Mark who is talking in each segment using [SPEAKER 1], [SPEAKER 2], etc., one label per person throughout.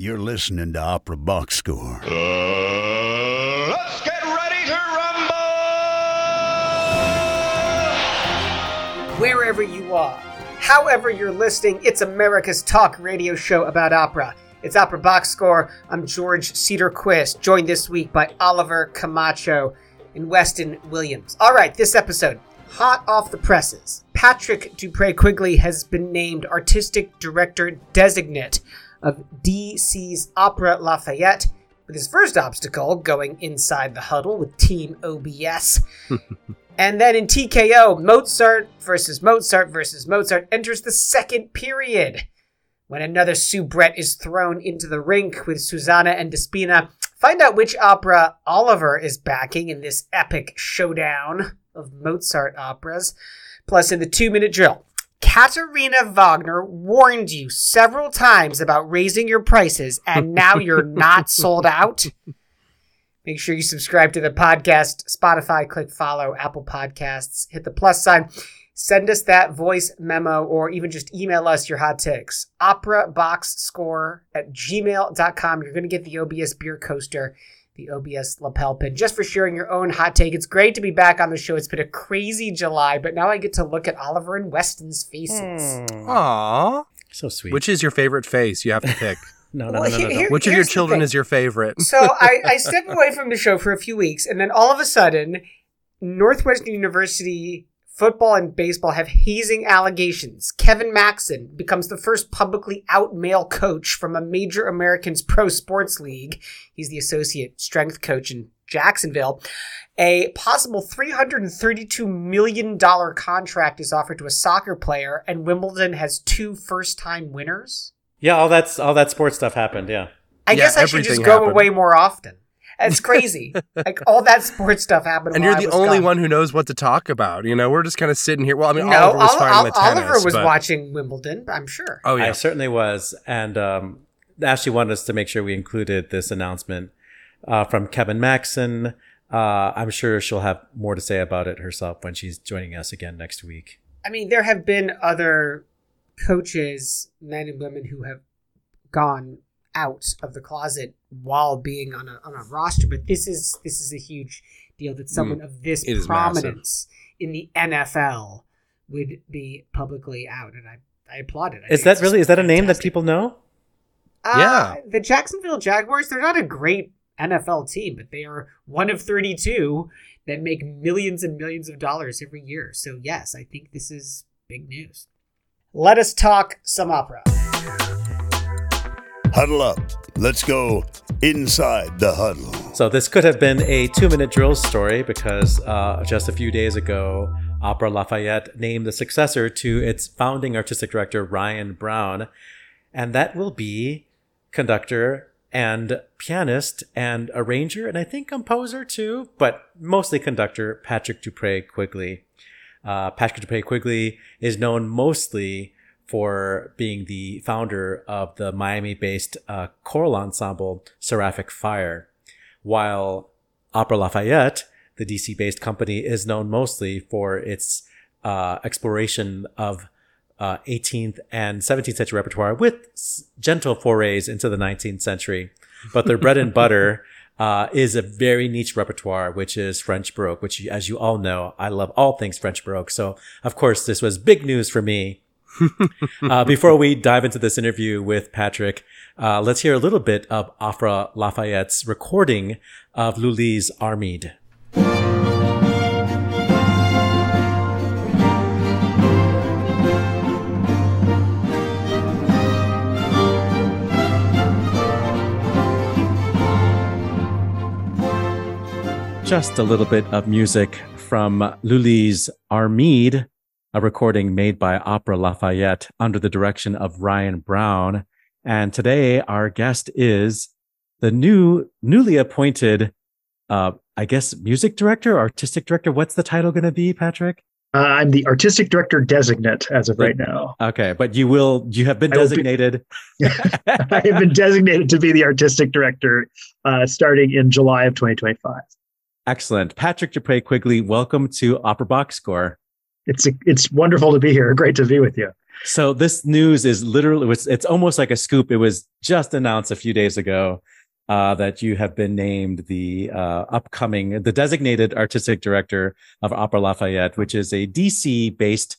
[SPEAKER 1] You're listening to Opera Box Score.
[SPEAKER 2] Uh, let's get ready to rumble!
[SPEAKER 3] Wherever you are, however you're listening, it's America's talk radio show about opera. It's Opera Box Score. I'm George Cedarquist, joined this week by Oliver Camacho and Weston Williams. All right, this episode, hot off the presses. Patrick Dupre Quigley has been named Artistic Director Designate of DC's Opera Lafayette, with his first obstacle going inside the huddle with Team OBS. and then in TKO, Mozart versus Mozart versus Mozart enters the second period. When another soubrette is thrown into the rink with Susanna and Despina, find out which opera Oliver is backing in this epic showdown of Mozart operas. Plus, in the two minute drill, Katharina Wagner warned you several times about raising your prices, and now you're not sold out. Make sure you subscribe to the podcast, Spotify, click follow, Apple Podcasts, hit the plus sign. Send us that voice memo or even just email us your hot takes. Opera box score at gmail.com. You're going to get the OBS beer coaster the OBS lapel pin, just for sharing your own hot take. It's great to be back on the show. It's been a crazy July, but now I get to look at Oliver and Weston's faces. Hmm.
[SPEAKER 4] Aww.
[SPEAKER 5] So sweet.
[SPEAKER 4] Which is your favorite face? You have to pick.
[SPEAKER 5] no, no,
[SPEAKER 3] Well,
[SPEAKER 5] no, no, no,
[SPEAKER 3] here-
[SPEAKER 4] Which of your children is your favorite?
[SPEAKER 3] so I, I step away from the show for a few weeks, and then all of a sudden, Northwestern University football and baseball have hazing allegations. Kevin Maxen becomes the first publicly out male coach from a major Americans pro sports league. He's the associate strength coach in Jacksonville. A possible $332 million contract is offered to a soccer player, and Wimbledon has two first time winners.
[SPEAKER 5] Yeah, all that's all that sports stuff happened. Yeah.
[SPEAKER 3] I
[SPEAKER 4] Yeah,
[SPEAKER 3] guess I should just go
[SPEAKER 4] happened.
[SPEAKER 3] away more often. It's crazy. like all that sports stuff happened.
[SPEAKER 4] And
[SPEAKER 3] while
[SPEAKER 4] you're
[SPEAKER 3] I
[SPEAKER 4] the
[SPEAKER 3] was
[SPEAKER 4] only
[SPEAKER 3] gone.
[SPEAKER 4] one who knows what to talk about. You know, we're just kind of sitting here. Well, I mean,
[SPEAKER 3] No,
[SPEAKER 4] Oliver was
[SPEAKER 3] Ol-
[SPEAKER 4] fine
[SPEAKER 3] Ol-
[SPEAKER 4] with tennis.
[SPEAKER 3] Oliver was
[SPEAKER 4] but-
[SPEAKER 3] watching Wimbledon. I'm sure.
[SPEAKER 4] Oh, yeah.
[SPEAKER 5] I certainly was, and um, Ashley wanted us to make sure we included this announcement uh, from Kevin Maxen. Uh, I'm sure she'll have more to say about it herself when she's joining us again next week.
[SPEAKER 3] I mean, there have been other coaches, men and women, who have gone out of the closet while being on a on a roster, but this is this is a huge deal that someone of this
[SPEAKER 4] Mm.
[SPEAKER 3] Prominence in the NFL would be publicly out, and I I applaud it. I
[SPEAKER 5] Is that really is that a name that people know?
[SPEAKER 3] Uh,
[SPEAKER 4] Yeah.
[SPEAKER 3] The Jacksonville Jaguars, they're not a great NFL team, but they are one of 32 that make millions and millions of dollars every year. So, yes, I think this is big news. Let us talk some opera.
[SPEAKER 1] Huddle up. Let's go inside the huddle.
[SPEAKER 5] So this could have been a two-minute drill story because uh, just a few days ago, Opera Lafayette named the successor to its founding artistic director Ryan Brown, and that will be conductor and pianist and arranger and I think composer too, but mostly conductor Patrick Dupre Quigley. Uh, Patrick Dupre Quigley is known mostly for being the founder of the Miami-based uh, choral ensemble Seraphic Fire, while Opera Lafayette, the DC-based company, is known mostly for its uh, exploration of uh, 18th and 17th century repertoire with gentle forays into the 19th century. But their bread and butter uh, is a very niche repertoire, which is French Baroque, which, as you all know, I love all things French Baroque. So, of course, this was big news for me. uh, before we dive into this interview with Patrick, uh, let's hear a little bit of Opera Lafayette's recording of Lully's Armide. Just a little bit of music from Lully's Armide, a recording made by Opera Lafayette under the direction of Ryan Brown. And today our guest is the new, newly appointed, uh, I guess, music director, artistic director. What's the title going to be, Patrick?
[SPEAKER 6] Uh, I'm the artistic director designate as of right now.
[SPEAKER 5] Okay, but you will, you have been
[SPEAKER 6] I be-
[SPEAKER 5] designated.
[SPEAKER 6] I have been designated to be the artistic director uh, starting in July of 2025.
[SPEAKER 5] Excellent. Patrick Dupre Quigley, welcome to Opera Box Score.
[SPEAKER 6] It's it's wonderful to be here. Great to be with you.
[SPEAKER 5] So this news is literally it's, it's almost like a scoop. It was just announced a few days ago uh, that you have been named the uh, upcoming the designated artistic director of Opera Lafayette, which is a DC based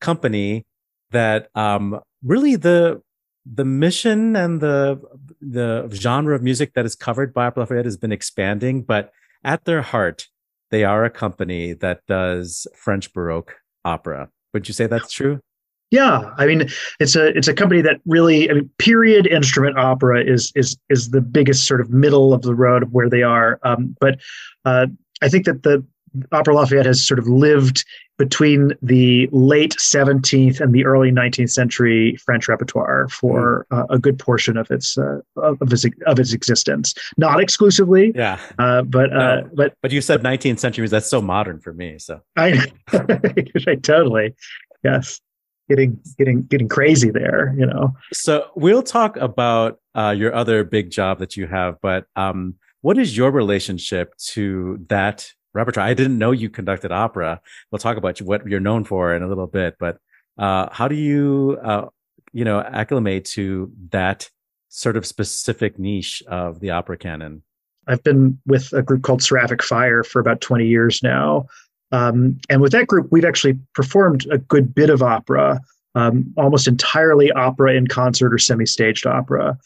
[SPEAKER 5] company that um, really the the mission and the the genre of music that is covered by Opera Lafayette has been expanding, but at their heart, they are a company that does French Baroque opera. Would you say that's true?
[SPEAKER 6] Yeah, I mean, it's a it's a company that really, I mean, period instrument opera is is is the biggest sort of middle of the road of where they are. Um, but uh, I think that the Opera Lafayette has sort of lived between the late 17th and the early 19th century French repertoire for uh, a good portion of its uh, of its of its existence. Not exclusively,
[SPEAKER 5] Yeah.
[SPEAKER 6] uh, but uh,
[SPEAKER 5] No.
[SPEAKER 6] but
[SPEAKER 5] But you said 19th century. That's so modern for me. So
[SPEAKER 6] I, I totally yes, getting getting getting crazy there. You know,
[SPEAKER 5] so we'll talk about uh, your other big job that you have, but um, what is your relationship to that repertoire? I didn't know you conducted opera. We'll talk about what you're known for in a little bit, but uh, how do you, uh, you know, acclimate to that sort of specific niche of the opera canon?
[SPEAKER 6] I've been with a group called Seraphic Fire for about 20 years now. Um, and with that group, we've actually performed a good bit of opera, um, almost entirely opera in concert or semi staged opera.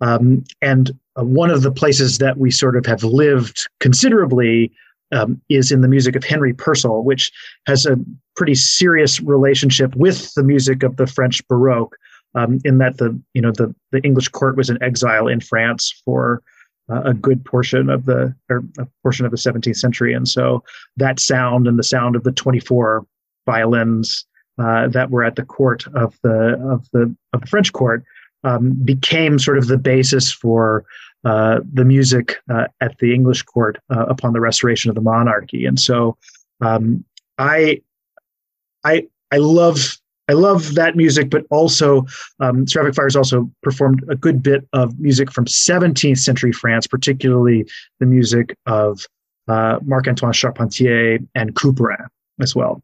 [SPEAKER 6] Um, and uh, one of the places that we sort of have lived considerably um, is in the music of Henry Purcell, which has a pretty serious relationship with the music of the French Baroque. Um, in that the you know the the English court was in exile in France for uh, a good portion of the or a portion of the 17th century, and so that sound and the sound of the 24 violins uh, that were at the court of the of the of the French court um, became sort of the basis for uh, the music uh, at the English court uh, upon the restoration of the monarchy, and so um, I I I love. I love that music, but also um, Fires also performed a good bit of music from 17th century France, particularly the music of uh, Marc Antoine Charpentier and Couperin as well.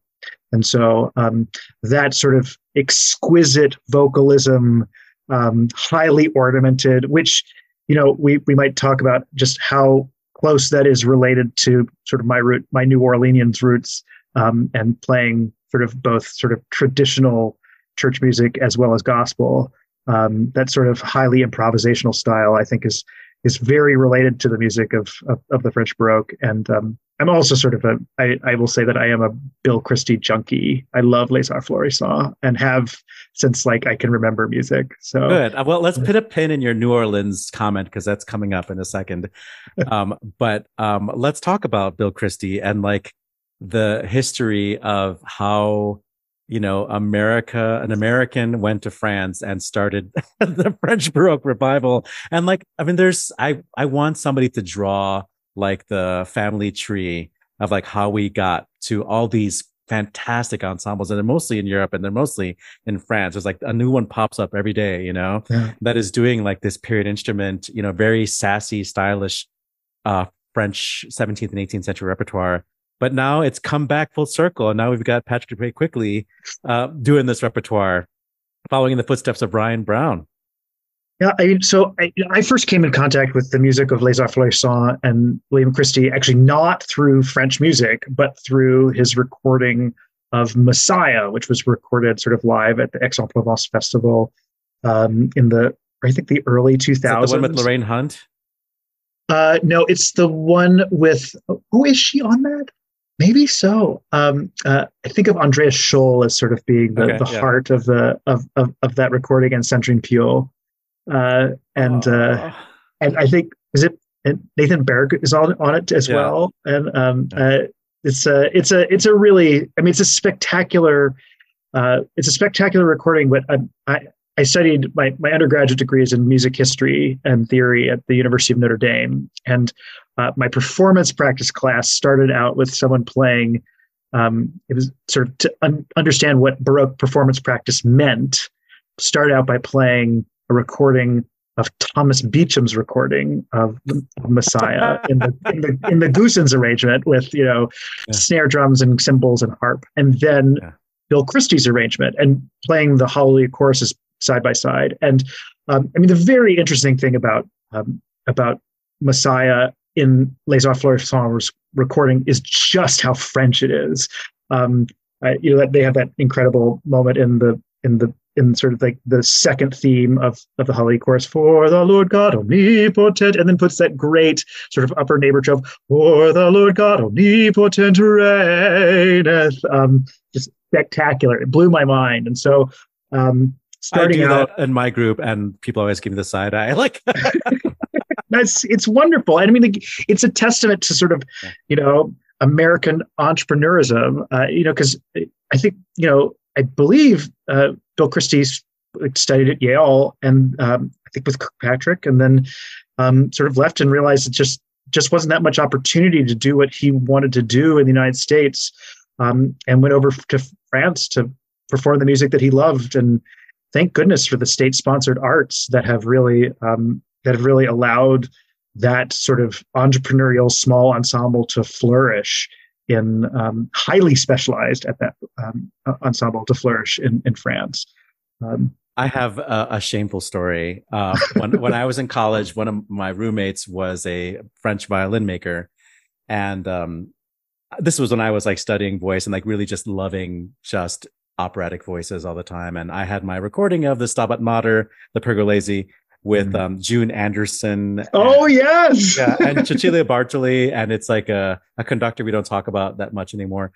[SPEAKER 6] And so um, that sort of exquisite vocalism, um, highly ornamented, which you know we we might talk about just how close that is related to sort of my root, my New Orleanians roots, um, and playing sort of both sort of traditional church music as well as gospel. Um, that sort of highly improvisational style, I think, is is very related to the music of of, of the French Baroque. And um, I'm also sort of a I, I will say that I am a Bill Christie junkie. I love Les Arts Florissants and have since like I can remember music. So
[SPEAKER 5] Good. Uh, Well, let's put a pin in your New Orleans comment because that's coming up in a second. Um, but um, let's talk about Bill Christie and like the history of how you know America, an American went to France and started the French Baroque revival. And like, I mean, there's I I want somebody to draw like the family tree of like how we got to all these fantastic ensembles and they're mostly in Europe and they're mostly in France. There's like a new one pops up every day, you know,
[SPEAKER 6] Yeah.
[SPEAKER 5] that is doing like this period instrument, you know, very sassy, stylish uh French 17th and 18th century repertoire. But now it's come back full circle. And now we've got Patrick Dupre Quigley uh doing this repertoire, following in the footsteps of Ryan Brown.
[SPEAKER 6] Yeah, I mean, so I, I first came in contact with the music of Les Arts and William Christie, actually not through French music, but through his recording of Messiah, which was recorded sort of live at the Aix-en-Provence Festival um, in the, I think, the early 2000s.
[SPEAKER 5] The one with Lorraine Hunt?
[SPEAKER 6] Uh, no, it's the one with. Oh, is she on that? Maybe so. Um, uh, I think of Andreas Scholl as sort of being the,
[SPEAKER 5] Okay,
[SPEAKER 6] the
[SPEAKER 5] yeah.
[SPEAKER 6] heart of the of, of of that recording and Sandrine Piau. Uh, and uh, and I think is it and Nathan Berg is on on it as
[SPEAKER 5] Yeah.
[SPEAKER 6] well. And um,
[SPEAKER 5] Yeah.
[SPEAKER 6] uh, it's a it's a it's a really I mean it's a spectacular uh, it's a spectacular recording. But I, I I studied my my undergraduate degree is in music history and theory at the University of Notre Dame, and uh, my performance practice class started out with someone playing. Um, it was sort of to un- understand what Baroque performance practice meant. Start out by playing a recording of Thomas Beecham's recording of, Messiah in the in the in the Goossens arrangement with you know
[SPEAKER 5] Yeah.
[SPEAKER 6] snare drums and cymbals and harp, and then
[SPEAKER 5] Yeah.
[SPEAKER 6] Bill Christie's arrangement and playing the Hallelujah choruses side by side. And um, I mean, the very interesting thing about um, about Messiah in Les Affleur's recording is just how French it is. Um, I, you know, that they have that incredible moment in the in the in sort of like the second theme of of the Hallelujah chorus for the Lord God omnipotent, and then puts that great sort of upper neighbor trope for the Lord God omnipotent reigneth. Um, just spectacular. It blew my mind, and so um, starting
[SPEAKER 5] I do
[SPEAKER 6] out
[SPEAKER 5] in my group, and people always give me the side eye. Like,
[SPEAKER 6] that's it's wonderful. And I mean, like, it's a testament to sort of, you know, American entrepreneurism. Uh, you know, because I think you know, I believe uh, Bill Christie studied at Yale, and um, I think with Kirkpatrick, and then um, sort of left and realized it just just wasn't that much opportunity to do what he wanted to do in the United States, um, and went over to France to perform the music that he loved. And thank goodness for the state-sponsored arts that have really um, that have really allowed that sort of entrepreneurial small ensemble to flourish in um, highly specialized at that um, ensemble to flourish in, in France. Um,
[SPEAKER 5] I have a, a shameful story. Uh, when, when I was in college, one of my roommates was a French violin maker. And um, this was when I was like studying voice and like really just loving just operatic voices all the time. And I had my recording of the Stabat Mater, the Pergolesi, with
[SPEAKER 6] Mhm.
[SPEAKER 5] um, June Anderson.
[SPEAKER 6] oh yes,
[SPEAKER 5] yeah, and Cecilia Bartoli, and it's like a, a conductor we don't talk about that much anymore.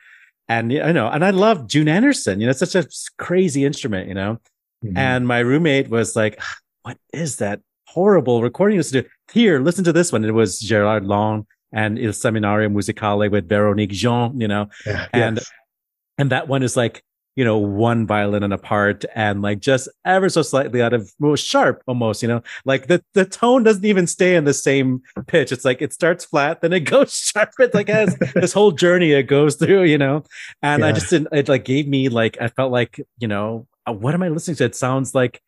[SPEAKER 5] And I know, and I love June Anderson. You know, it's such a crazy instrument. You know,
[SPEAKER 6] Mhm.
[SPEAKER 5] and my roommate was like, "Ah, "What is that horrible recording?" you to here, listen to this one. It was Gerard Lesne and Il Seminario Musicale with Veronique Gens. You know,
[SPEAKER 6] Yeah,
[SPEAKER 5] and
[SPEAKER 6] yes.
[SPEAKER 5] and that one is like you know one violin and a part and like just ever so slightly out of well, sharp almost you know? Like the the tone doesn't even stay in the same pitch. It's like it starts flat then it goes sharp it's like has this whole journey it goes through you know? And i just didn't it like gave me like i felt like you know uh, what am i listening to? It sounds like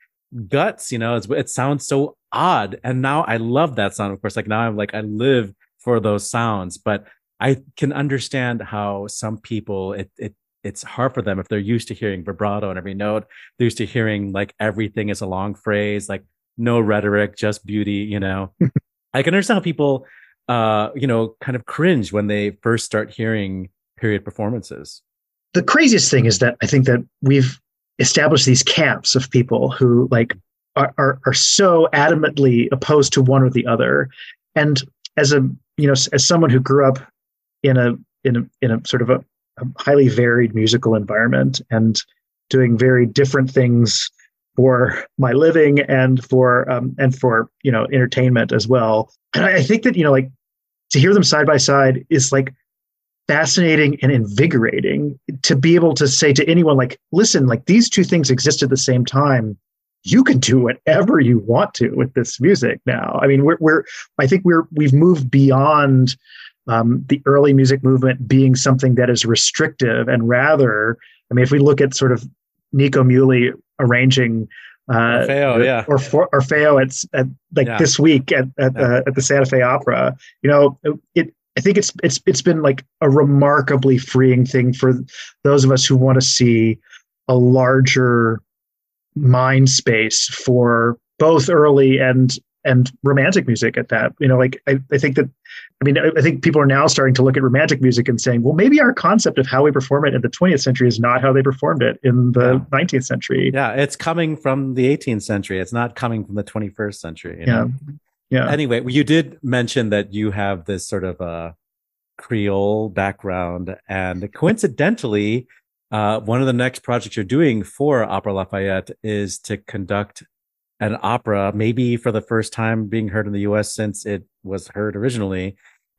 [SPEAKER 5] guts you know? It's, it sounds so odd. And now i love that sound. Of course like now i'm like i live for those sounds. But i can understand how some people it it it's hard for them if they're used to hearing vibrato on every note they're used to hearing like everything is a long phrase like no rhetoric just beauty you know i can understand how people uh you know kind of cringe when they first start hearing period performances
[SPEAKER 6] the craziest thing is that I think that we've established these camps of people who like are, are are so adamantly opposed to one or the other. And as a you know as someone who grew up in a in a in a sort of a, a highly varied musical environment and doing very different things for my living and for um, and for you know entertainment as well. And I, I think that you know like to hear them side by side is like fascinating and invigorating to be able to say to anyone like listen like these two things exist at the same time you can do whatever you want to with this music now i mean we're, we're i think we're we've moved beyond um, the early music movement being something that is restrictive and rather i mean if we look at sort of nico Muhly arranging uh,
[SPEAKER 5] Orfeo,
[SPEAKER 6] or,
[SPEAKER 5] yeah.
[SPEAKER 6] or for Orfeo at, at like
[SPEAKER 5] Yeah.
[SPEAKER 6] this week at at,
[SPEAKER 5] Yeah.
[SPEAKER 6] uh, at the Santa Fe Opera. You know, it. I think it's it's it's been like a remarkably freeing thing for those of us who want to see a larger mind space for both early and and romantic music at that. You know, like I, I think that I mean I, I think people are now starting to look at romantic music and saying, well, maybe our concept of how we perform it in the 20th century is not how they performed it in the 19th century.
[SPEAKER 5] yeah it's coming from the 18th century it's not coming from the 21st century you
[SPEAKER 6] Yeah.
[SPEAKER 5] know?
[SPEAKER 6] Yeah.
[SPEAKER 5] anyway you did mention that you have this sort of uh creole background and coincidentally uh one of the next projects you're doing for opera lafayette is to conduct an opera maybe for the first time being heard in the us since it was heard originally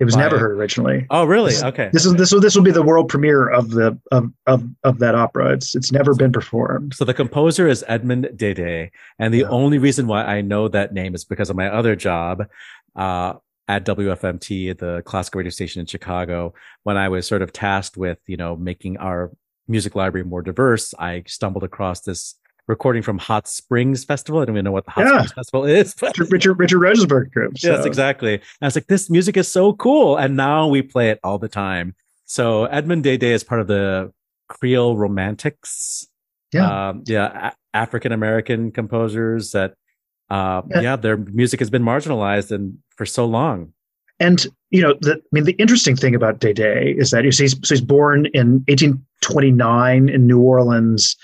[SPEAKER 6] It was
[SPEAKER 5] by-
[SPEAKER 6] never heard originally.
[SPEAKER 5] oh really
[SPEAKER 6] This-
[SPEAKER 5] okay
[SPEAKER 6] This is this will this will be the world premiere of the of of of that opera. It's it's never been performed.
[SPEAKER 5] So the composer is Edmond Dede, and the
[SPEAKER 6] Yeah.
[SPEAKER 5] only reason why I know that name is because of my other job uh, at WFMT, the classical radio station in Chicago. When I was sort of tasked with, you know, making our music library more diverse, I stumbled across this recording from Hot Springs Festival. I don't even know what the Hot
[SPEAKER 6] Yeah.
[SPEAKER 5] Springs Festival is, but
[SPEAKER 6] Richard Richard, Rosenberg group.
[SPEAKER 5] yes, exactly. And I was like, this music is so cool, and now we play it all the time. So Edmond Dede is part of the Creole romantics.
[SPEAKER 6] Yeah.
[SPEAKER 5] Um, yeah. A- African American composers that, uh,
[SPEAKER 6] Yeah.
[SPEAKER 5] yeah. their music has been marginalized and for so long.
[SPEAKER 6] And you know, the, I mean, the interesting thing about Dede is that he's, he's so he's born in 1829 in New Orleans,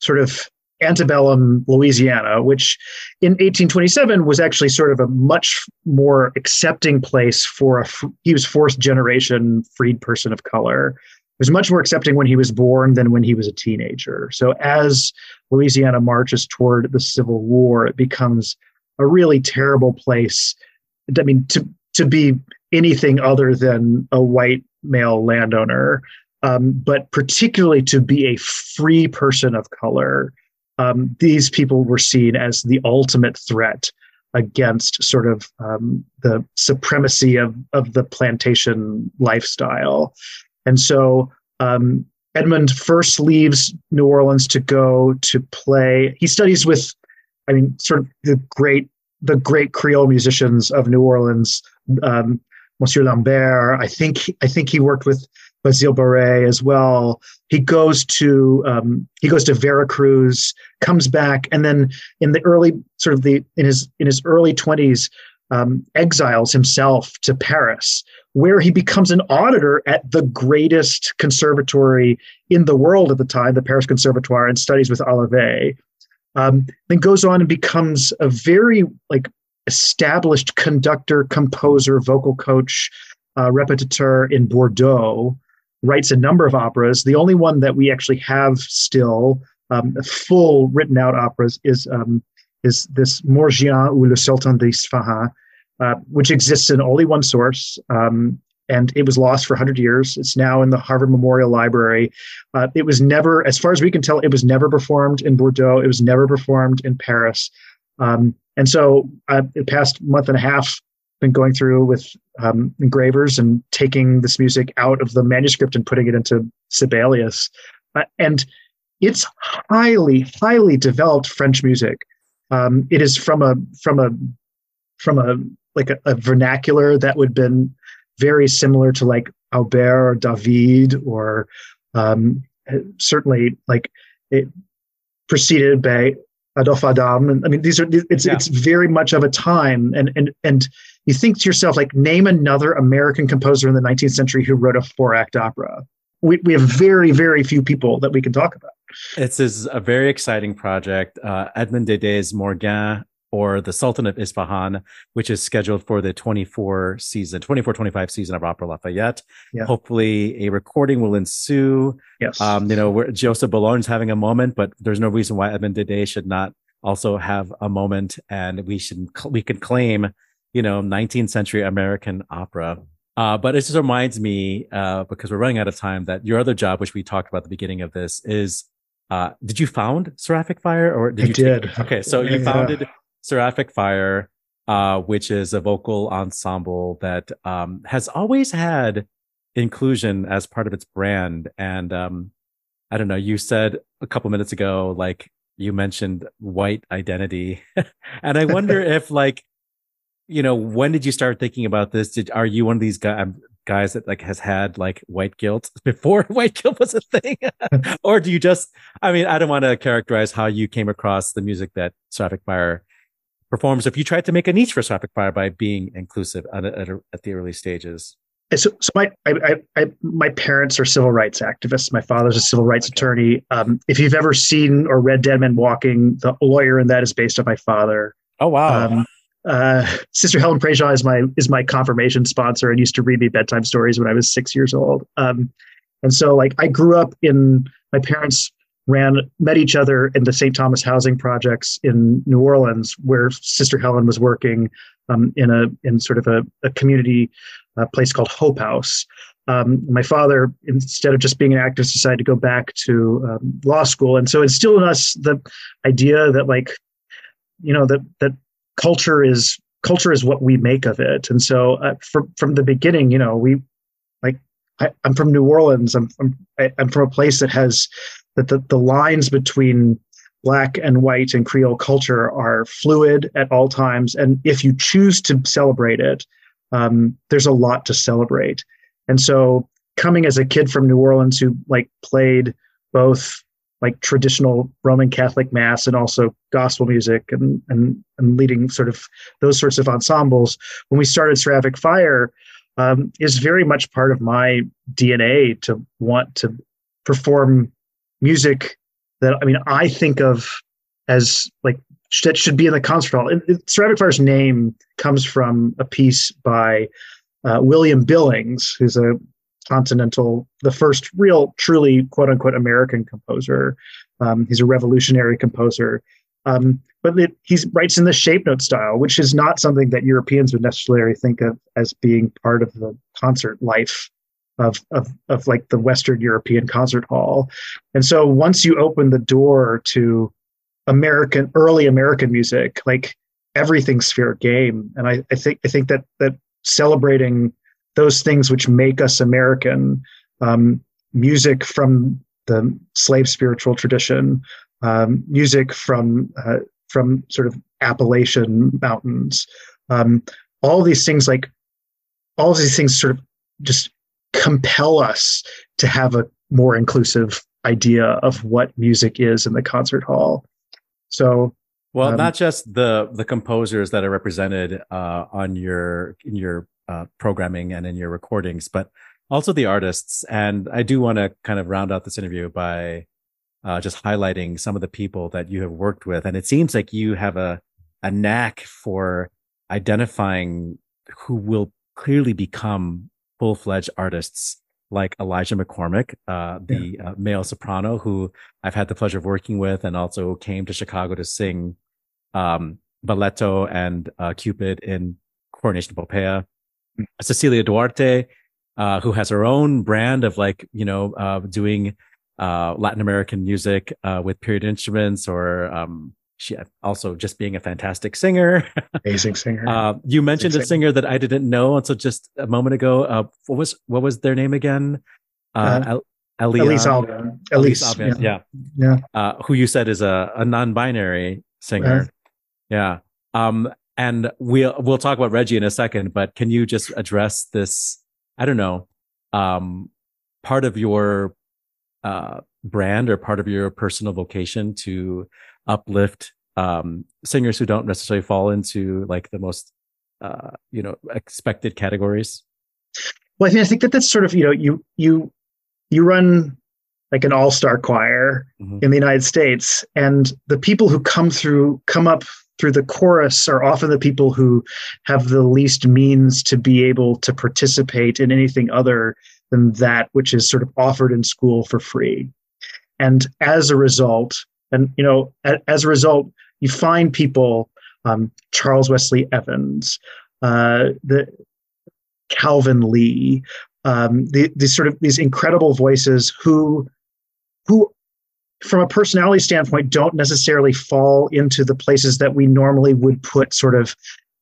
[SPEAKER 6] sort of antebellum Louisiana, which in 1827 was actually sort of a much more accepting place for a he was fourth generation freed person of color. It was much more accepting when he was born than when he was a teenager. So as Louisiana marches toward the Civil War, it becomes a really terrible place. I mean, to to be anything other than a white male landowner, um, but particularly to be a free person of color. Um, these people were seen as the ultimate threat against sort of um, the supremacy of, of the plantation lifestyle. And so um, Edmond first leaves New Orleans to go to play. He studies with, I mean, sort of the great the great Creole musicians of New Orleans, um, Monsieur Lambert. I think I think he worked with Basile Barès as well. He goes to um, he goes to Veracruz, comes back, and then in the early sort of the in his in his early twenties, um, exiles himself to Paris, where he becomes an auditor at the greatest conservatory in the world at the time, the Paris Conservatoire, and studies with Halévy. Um, then goes on and becomes a very like established conductor, composer, vocal coach, uh, repetiteur in Bordeaux. Writes a number of operas. The only one that we actually have still um, full written out operas is um, is this Morgiane ou Le Sultan d'Isfahan, uh, which exists in only one source. Um, and it was lost for 100 years. It's now in the Harvard Memorial Library. Uh, it was never, as far as we can tell, it was never performed in Bordeaux. It was never performed in Paris. Um, and so, uh, the past month and a half, been going through with um, engravers and taking this music out of the manuscript and putting it into Sibelius. Uh, and it's highly, highly developed French music. Um, it is from a from a from a like a, a vernacular that would have been very similar to like Auber or David or um, certainly like it preceded by Adolphe Adam. And I mean, these are it's
[SPEAKER 5] Yeah.
[SPEAKER 6] it's very much of a time, and and and you think to yourself like, name another American composer in the 19th century who wrote a four act opera. We we have very very few people that we can talk about.
[SPEAKER 5] This is a very exciting project. Uh, Edmond Dedé's Morgan or the Sultan of Isfahan, which is scheduled for the 24 season, 24 25 season of Opera Lafayette.
[SPEAKER 6] Yeah.
[SPEAKER 5] Hopefully, a recording will ensue.
[SPEAKER 6] Yes.
[SPEAKER 5] Um, you know, where Joseph Bologne's having a moment, but there's no reason why Edmond Dedé should not also have a moment, and we should we could claim, you know, 19th century American opera. Uh, but it just reminds me, uh, because we're running out of time, that your other job, which we talked about at the beginning of this, is uh, did you found Seraphic Fire or did
[SPEAKER 6] I
[SPEAKER 5] you take-
[SPEAKER 6] did.
[SPEAKER 5] okay, so you
[SPEAKER 6] Yeah.
[SPEAKER 5] founded Seraphic Fire, uh, which is a vocal ensemble that um, has always had inclusion as part of its brand. And um, I don't know, you said a couple minutes ago, like you mentioned white identity. and I wonder if like, you know, when did you start thinking about this? Did are you one of these guys guys that like has had like white guilt before white guilt was a thing? or do you just I mean, I don't want to characterize how you came across the music that Seraphic Fire performs if you tried to make a niche for Seraphic Fire by being inclusive at, at, at the early stages.
[SPEAKER 6] so, so my I, I, I, my parents are civil rights activists. My father's a civil rights
[SPEAKER 5] Okay.
[SPEAKER 6] attorney. Um, if you've ever seen or read Dead Men Walking, the lawyer in that is based on my father.
[SPEAKER 5] Oh wow.
[SPEAKER 6] Um, uh, Sister Helen Prejean is my is my confirmation sponsor and used to read me bedtime stories when I was six years old. Um, and so, like, I grew up in my parents ran met each other in the St. Thomas housing projects in New Orleans, where Sister Helen was working um, in a in sort of a, a community uh, place called Hope House. Um, my father, instead of just being an activist, decided to go back to um, law school, and so instilled in us the idea that, like, you know, that that culture is culture is what we make of it, and so uh, from from the beginning, you know, we like I, I'm from New Orleans. I'm I'm I- I'm from a place that has that the, the lines between black and white and Creole culture are fluid at all times. And if you choose to celebrate it, um, there's a lot to celebrate. And so coming as a kid from New Orleans who like played both like traditional Roman Catholic mass and also gospel music and and and leading sort of those sorts of ensembles. When we started Seraphic Fire, um, is very much part of my DNA to want to perform music that I mean I think of as like that should be in the concert hall. It, it, Fire's name comes from a piece by uh, William Billings, who's a continental, the first real, truly quote unquote American composer. Um, he's a revolutionary composer. Um, but he writes in the shape note style, which is not something that Europeans would necessarily think of as being part of the concert life of, of, of like the Western European concert hall. And so once you open the door to American, early American music, like everything's fair game. And I, I think, I think that, that celebrating those things which make us American, um, music from the slave spiritual tradition, um, music from uh, from sort of Appalachian mountains, um, all these things like all these things sort of just compel us to have a more inclusive idea of what music is in the concert hall. So
[SPEAKER 5] well,
[SPEAKER 6] um,
[SPEAKER 5] not just the the composers that are represented uh, on your in your uh, programming and in your recordings, but also the artists. And I do want to kind of round out this interview by uh, just highlighting some of the people that you have worked with. And it seems like you have a, a knack for identifying who will clearly become full fledged artists like Elijah McCormack, uh, the yeah. uh, male soprano who I've had the pleasure of working with and also came to Chicago to sing um, Valletto and uh, Cupid in Coronation Poppea. Cecilia Duarte, uh, who has her own brand of like, you know, uh, doing uh, Latin American music uh, with period instruments or um, she also just being a fantastic singer.
[SPEAKER 6] Amazing singer.
[SPEAKER 5] Uh, you mentioned Amazing a singer that I didn't know until just a moment ago. Uh, what was what was their name again?
[SPEAKER 6] Uh, Elise Albion. Elise,
[SPEAKER 5] Albion.
[SPEAKER 6] Yeah.
[SPEAKER 5] Yeah. yeah. who you said is a, a non-binary singer. Yeah. Um, and we'll we'll talk about Reggie in a second, but can you just address this? I don't know, um, part of your uh, brand or part of your personal vocation to uplift um, singers who don't necessarily fall into like the most uh, you know expected categories.
[SPEAKER 6] Well, I mean, I think that that's sort of you know you you you run like an all-star choir mm-hmm. in the United States, and the people who come through come up through the chorus are often the people who have the least means to be able to participate in anything other than that which is sort of offered in school for free. And as a result, and you know, as a result, you find people, um, Charles Wesley Evans, uh, the Calvin Lee, um, the, these sort of these incredible voices who who from a personality standpoint, don't necessarily fall into the places that we normally would put sort of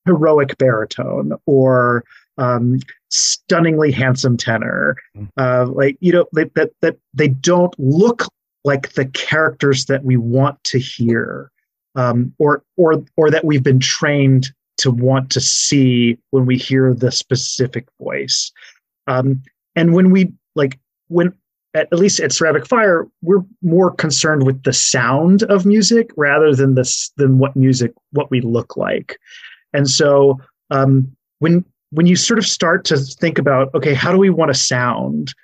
[SPEAKER 6] heroic baritone or um, stunningly handsome tenor. Mm. Uh, like you know they, that that they don't look like the characters that we want to hear, um, or or or that we've been trained to want to see when we hear the specific voice. Um, and when we like when at, least at Seraphic Fire, we're more concerned with the sound of music rather than this than what music what we look like. And so um, when when you sort of start to think about okay, how do we want to sound?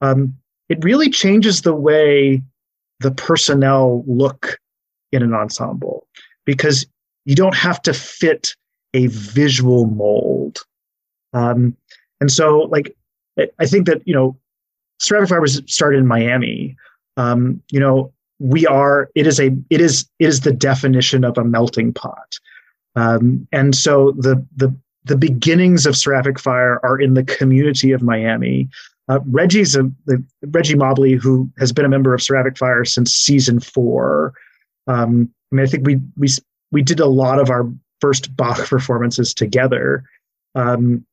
[SPEAKER 6] Um, it really changes the way the personnel look in an ensemble because you don't have to fit a visual mold. Um, and so, like, I think that you know Seraphic Fire was started in Miami. Um, you know, we are. It is a. It is. It is the definition of a melting pot. Um, and so the the the beginnings of Seraphic Fire are in the community of Miami. Uh, Reggie's a the, Reggie Mobley, who has been a member of Seraphic Fire since season four. Um, I mean, I think we we we did a lot of our first Bach performances together. Um,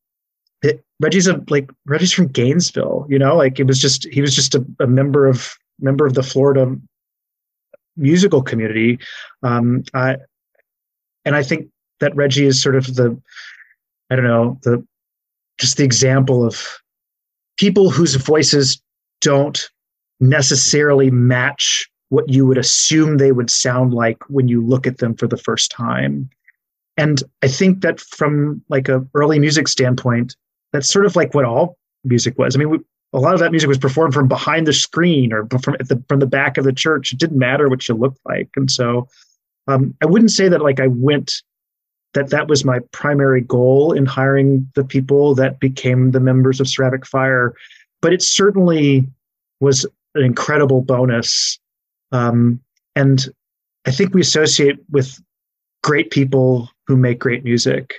[SPEAKER 6] Reggie's a like Reggie's from Gainesville, you know, like it was just he was just a, a member of member of the Florida musical community. Um, I, and I think that Reggie is sort of the I don't know the just the example of
[SPEAKER 7] people whose voices don't necessarily match what you would assume they would sound like when you look at them for the first time. And I think that from like a early music standpoint, that's sort of like what all music was. I mean, we, a lot of that music was performed from behind the screen or from the from the back of the church. It didn't matter what you looked like, and so um, I wouldn't say that like I went that that was my primary goal in hiring the people that became the members of Seraphic Fire, but it certainly was an incredible bonus. Um, and I think we associate with great people who make great music.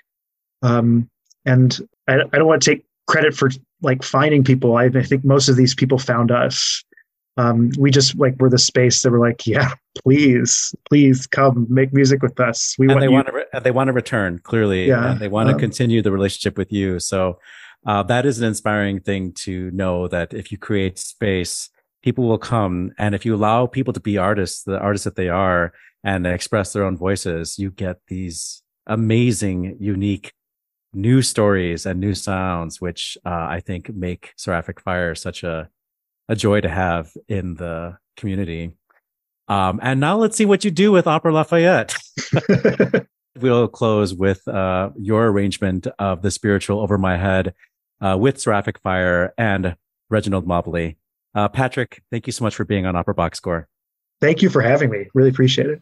[SPEAKER 7] Um, and I, I don't want to take credit for like finding people. I, I think most of these people found us. Um, we just like were the space that were like, yeah, please, please come make music with us. We
[SPEAKER 5] and
[SPEAKER 7] want
[SPEAKER 5] they
[SPEAKER 7] you.
[SPEAKER 5] want to re- they want to return clearly.
[SPEAKER 7] Yeah,
[SPEAKER 5] they want to
[SPEAKER 7] um,
[SPEAKER 5] continue the relationship with you. So uh, that is an inspiring thing to know that if you create space, people will come, and if you allow people to be artists, the artists that they are, and express their own voices, you get these amazing, unique new stories and new sounds, which uh, I think make Seraphic Fire such a a joy to have in the community. Um, and now let's see what you do with Opera Lafayette. we'll close with uh, your arrangement of the spiritual over my head uh, with Seraphic Fire and Reginald Mobley. Uh, Patrick, thank you so much for being on Opera Box Score.
[SPEAKER 7] Thank you for having me. Really appreciate it.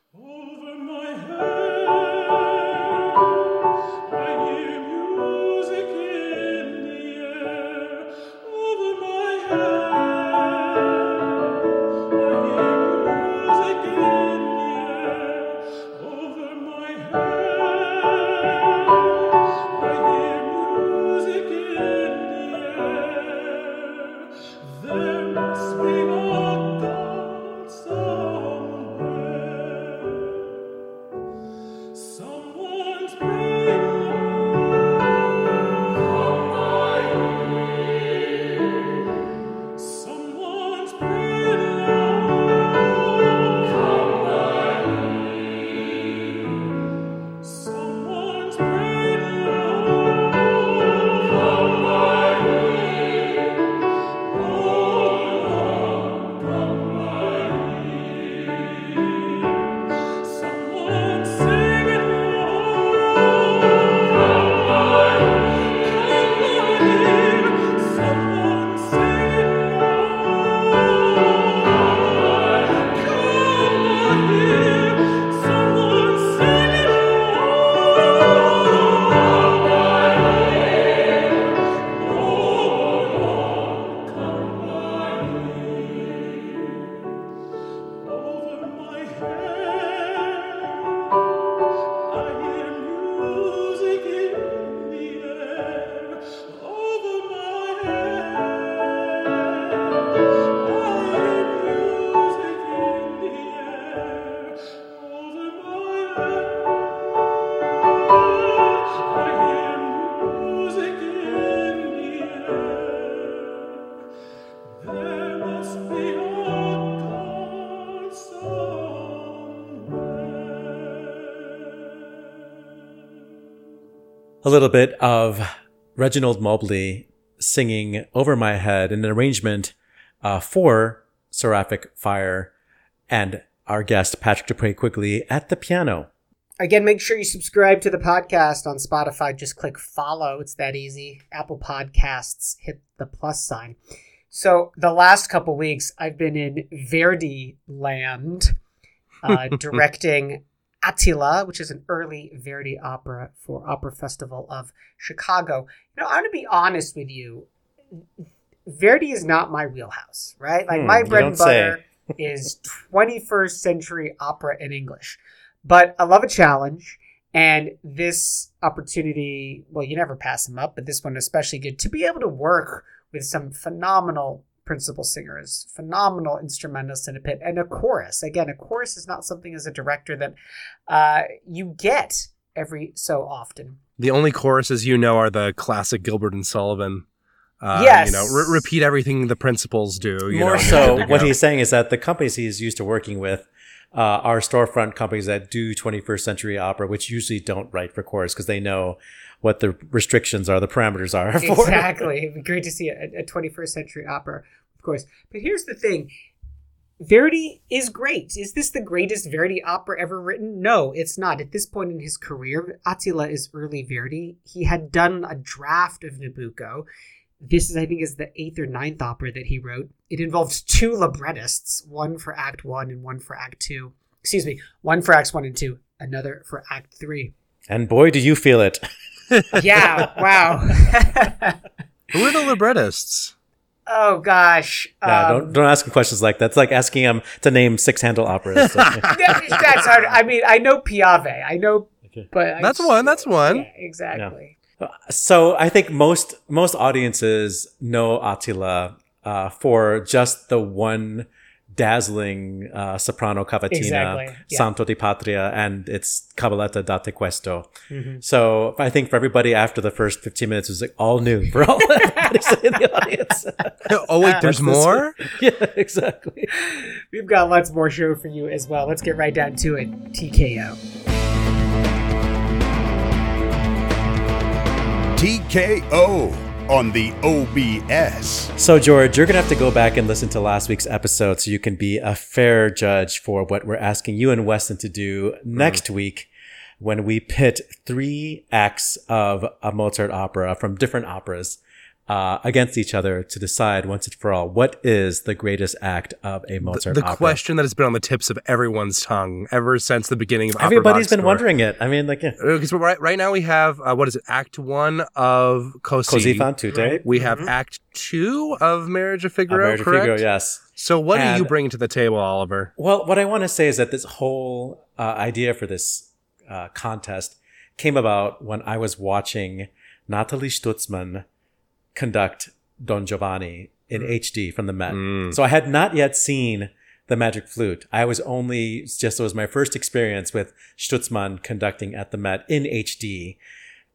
[SPEAKER 8] A
[SPEAKER 5] little bit of Reginald Mobley singing over my head in an arrangement uh, for Seraphic Fire and our guest Patrick Dupre Quigley at the piano.
[SPEAKER 3] Again, make sure you subscribe to the podcast on Spotify. Just click follow. It's that easy. Apple Podcasts, hit the plus sign. So, the last couple weeks, I've been in Verdi land, uh, directing Attila, which is an early Verdi opera for Opera Festival of Chicago. You know, I'm going to be honest with you. Verdi is not my wheelhouse, right? Like,
[SPEAKER 5] Hmm,
[SPEAKER 3] my bread and butter is 21st century opera in English. But I love a challenge. And this opportunity, well, you never pass them up, but this one especially good to be able to work with some phenomenal principal singers, phenomenal instrumentalists in a pit, and a chorus. Again, a chorus is not something as a director that uh, you get every so often.
[SPEAKER 4] The only choruses you know are the classic Gilbert and Sullivan. Uh,
[SPEAKER 3] Yes.
[SPEAKER 4] You know, re- repeat everything the principals do. You
[SPEAKER 5] More
[SPEAKER 4] know,
[SPEAKER 5] so, what he's saying is that the companies he's used to working with uh, are storefront companies that do 21st century opera, which usually don't write for chorus because they know what the restrictions are, the parameters are. For
[SPEAKER 3] exactly. It'd be great to see a, a 21st century opera, of course. But here's the thing Verdi is great. Is this the greatest Verdi opera ever written? No, it's not. At this point in his career, Attila is early Verdi. He had done a draft of Nabucco. This is, I think, is the eighth or ninth opera that he wrote. It involves two librettists, one for Act One and one for Act Two. Excuse me, one for Acts One and Two, another for Act Three.
[SPEAKER 5] And boy, do you feel it.
[SPEAKER 3] Yeah, wow.
[SPEAKER 4] Who are the librettists?
[SPEAKER 3] oh gosh.
[SPEAKER 5] Yeah,
[SPEAKER 3] Um,
[SPEAKER 5] don't don't ask him questions like that. It's like asking him to name six Handel operas. So, yeah.
[SPEAKER 3] that's hard. I mean, I know Piave. I know, but
[SPEAKER 4] That's
[SPEAKER 3] just-
[SPEAKER 4] one. That's one.
[SPEAKER 3] Yeah, exactly.
[SPEAKER 5] So I think most most audiences know Attila uh, for just the one dazzling uh, soprano cavatina,
[SPEAKER 3] Exactly, yeah.
[SPEAKER 5] Santo di Patria, and its Cabaletta date questo.
[SPEAKER 3] Mm-hmm.
[SPEAKER 5] So I think for everybody after the first 15 minutes, it was like all new for all everybody in the audience.
[SPEAKER 4] Oh wait, there's
[SPEAKER 5] That's this
[SPEAKER 4] more.
[SPEAKER 5] yeah, exactly.
[SPEAKER 3] We've got lots more show for you as well. Let's get right down to it. TKO.
[SPEAKER 1] TKO on the OBS.
[SPEAKER 5] So, George, you're going to have to go back and listen to last week's episode so you can be a fair judge for what we're asking you and Weston to do next mm. week when we pit three acts of a Mozart opera from different operas uh, against each other to decide once and for all what is the greatest act of a Mozart
[SPEAKER 4] The
[SPEAKER 5] opera.
[SPEAKER 4] question that has been on the tips of everyone's tongue ever since the beginning of Opera
[SPEAKER 5] Everybody's
[SPEAKER 4] Box
[SPEAKER 5] been
[SPEAKER 4] Score.
[SPEAKER 5] wondering it. I mean, like, yeah.
[SPEAKER 4] Because right, right now we have uh, what is it? Act one of Cosi.
[SPEAKER 5] Così fan tutte.
[SPEAKER 4] We have Act two of Marriage of
[SPEAKER 5] Uh,
[SPEAKER 4] Figaro.
[SPEAKER 5] Marriage of
[SPEAKER 4] correct?
[SPEAKER 5] Figaro, yes.
[SPEAKER 4] So what
[SPEAKER 5] And-
[SPEAKER 4] do you bring to the table, Oliver?
[SPEAKER 5] Well, what I want to say is that this whole uh, idea for this uh, contest came about when I was watching Nathalie Stutzmann conduct Don Giovanni in HD from the Met.
[SPEAKER 4] Mm.
[SPEAKER 5] So I had not yet seen the Magic Flute. I was only just it was my first experience with Stutzmann conducting at the Met in HD,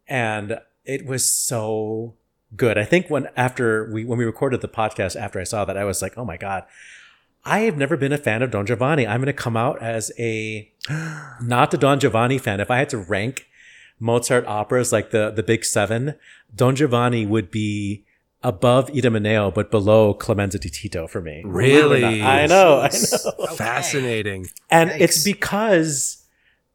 [SPEAKER 5] and it was so good. I think when after we when we recorded the podcast after I saw that, I was like, oh my god. I have never been a fan of Don Giovanni. I'm going to come out as a not a Don Giovanni fan. If I had to rank Mozart operas like the the big seven, Don Giovanni would be above Idomeneo, but below Clemenza di Tito for me.
[SPEAKER 4] Really?
[SPEAKER 5] I know, I know.
[SPEAKER 4] Fascinating.
[SPEAKER 5] And
[SPEAKER 3] Yikes.
[SPEAKER 5] it's because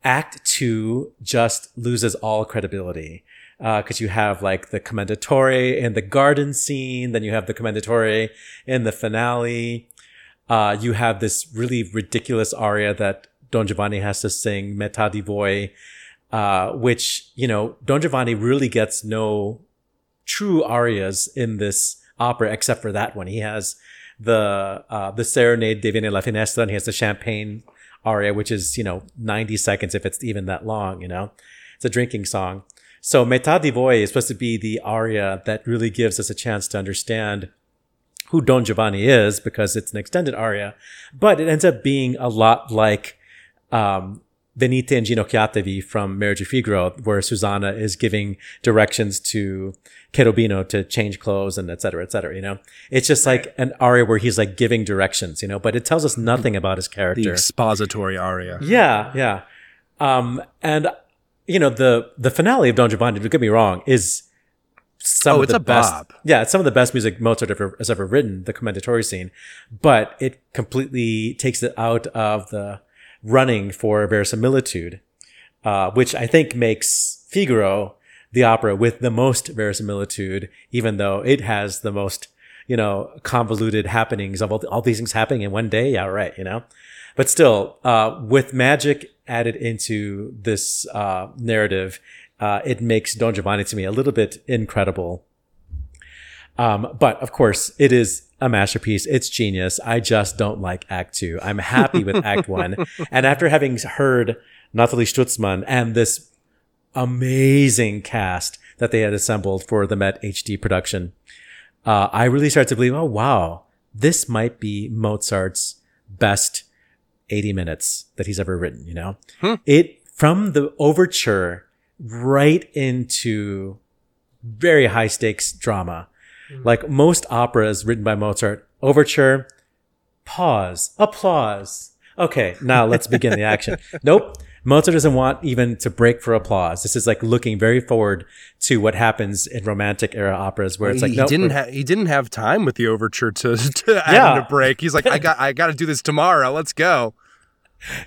[SPEAKER 5] Act Two just loses all credibility. Because you have like the commendatore in the garden scene, then you have the commendatore in the finale. Uh, you have this really ridiculous aria that Don Giovanni has to sing, Metà di voi, uh, which, you know, Don Giovanni really gets no true arias in this opera except for that one. He has the uh, the Serenade Deh vieni alla finestra and he has the Champagne aria, which is, you know, 90 seconds if it's even that long, you know. It's a drinking song. So Metà di voi is supposed to be the aria that really gives us a chance to understand who Don Giovanni is because it's an extended aria, but it ends up being a lot like um, Venite inginocchiatevi from Marriage of Figaro, where Susanna is giving directions to Cherubino to change clothes and et cetera, et cetera, you know? It's just like an aria where he's like giving directions, you know, but it tells us nothing about his character.
[SPEAKER 4] The expository aria.
[SPEAKER 5] Yeah, yeah. Um, and you know, the the finale of Don Giovanni, don't get me wrong, is some
[SPEAKER 4] Oh,
[SPEAKER 5] of
[SPEAKER 4] it's
[SPEAKER 5] the
[SPEAKER 4] a
[SPEAKER 5] best.
[SPEAKER 4] bop.
[SPEAKER 5] Yeah, it's some of the best music Mozart ever, has ever written, the commendatore scene. But it completely takes it out of the running for verisimilitude, uh, which I think makes Figaro the opera with the most verisimilitude, even though it has the most, you know, convoluted happenings of all, all these things happening in one day. Yeah, right. You know, but still, uh, with magic added into this uh, narrative, uh, it makes Don Giovanni to me a little bit incredible. Um, but of course, it is a masterpiece. It's genius. I just don't like Act Two. I'm happy with Act One. And after having heard Nathalie Stutzmann and this amazing cast that they had assembled for the Met HD production, uh, I really started to believe, oh, wow, this might be Mozart's best 80 minutes that he's ever written, you know? It, from the overture right into very high stakes drama, like most operas written by Mozart, overture, pause, applause. Okay, now let's begin the action. Nope. Mozart doesn't want even to break for applause. This is like looking very forward to what happens in romantic era operas where it's like,
[SPEAKER 4] he
[SPEAKER 5] no,
[SPEAKER 4] didn't have he didn't have time with the overture to to add
[SPEAKER 5] Yeah.
[SPEAKER 4] him to break. He's like, I got I got to do this tomorrow. Let's go.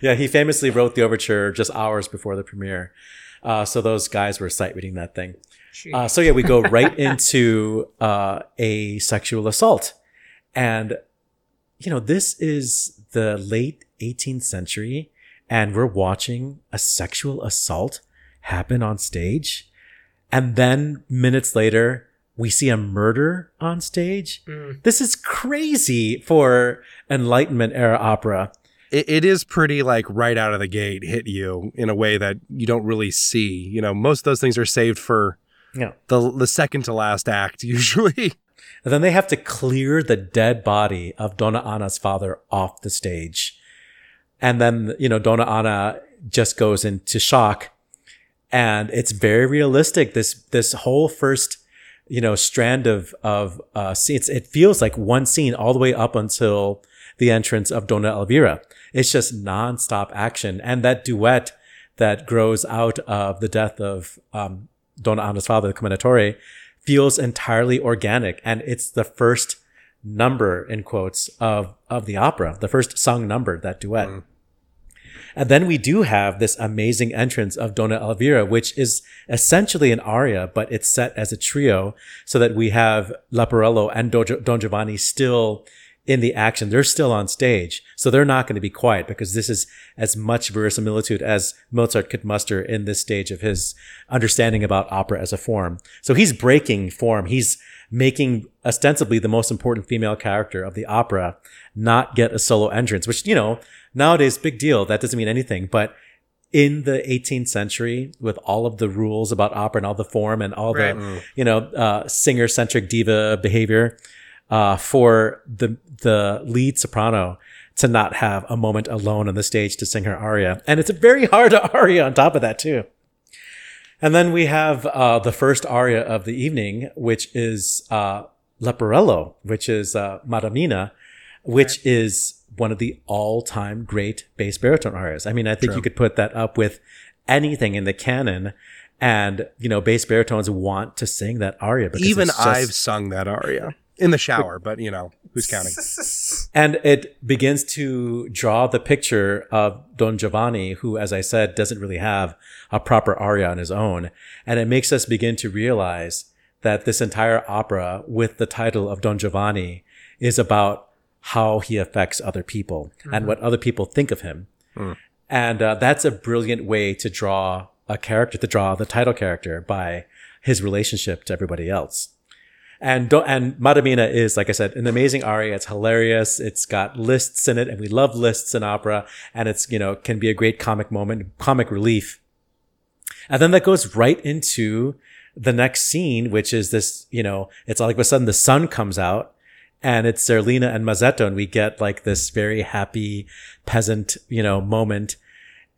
[SPEAKER 5] Yeah, he famously wrote the overture just hours before the premiere. Uh, so those guys were sight reading that thing. Uh, so yeah, we go right into uh, a sexual assault, and you know this is the late 18th century, and we're watching a sexual assault happen on stage, and then minutes later we see a murder on stage. This is crazy for Enlightenment era opera.
[SPEAKER 4] It, it is pretty like right out of the gate hit you in a way that you don't really see. You know, most of those things are saved for
[SPEAKER 5] Yeah.
[SPEAKER 4] the the second to last act usually.
[SPEAKER 5] And then they have to clear the dead body of Donna Anna's father off the stage. And then, you know, Donna Anna just goes into shock. And it's very realistic. This, this whole first, you know, strand of, of, uh, scenes, it feels like one scene all the way up until the entrance of Donna Elvira. It's just nonstop action. And that duet that grows out of the death of, um, Donna Anna's father, the Commendatore, feels entirely organic. And it's the first number in quotes of, of the opera, the first sung number, that duet. Mm. And then we do have this amazing entrance of Donna Elvira, which is essentially an aria, but it's set as a trio so that we have Leporello and Do- Don Giovanni still in the action. They're still on stage. So they're not going to be quiet because this is as much verisimilitude as Mozart could muster in this stage of his understanding about opera as a form. So he's breaking form. He's making ostensibly the most important female character of the opera not get a solo entrance, which, you know, nowadays, big deal. That doesn't mean anything. But in the 18th century, with all of the rules about opera and all the form and all the, you know, uh, singer centric diva behavior, uh, for the, the lead soprano to not have a moment alone on the stage to sing her aria. And it's a very hard aria on top of that, too. And then we have uh, the first aria of the evening, which is uh, Leporello, which is uh, Madamina, which is one of the all-time great bass baritone arias. I mean, I think you could put that up with anything in the canon, and you know, bass baritones want to sing that aria. Because
[SPEAKER 4] Even
[SPEAKER 5] just-
[SPEAKER 4] I've sung that aria in the shower, but you know, who's counting?
[SPEAKER 5] And it begins to draw the picture of Don Giovanni, who, as I said, doesn't really have a proper aria on his own. And it makes us begin to realize that this entire opera with the title of Don Giovanni is about how he affects other people and what other people think of him. And uh, that's a brilliant way to draw a character, to draw the title character by his relationship to everybody else. And do- and Madamina is, like I said, an amazing aria. It's hilarious. It's got lists in it, and we love lists in opera. And it's you know can be a great comic moment, comic relief. And then that goes right into the next scene, which is this. You know, it's all like of a sudden the sun comes out, and it's Zerlina and Masetto, and we get like this very happy peasant, you know, moment,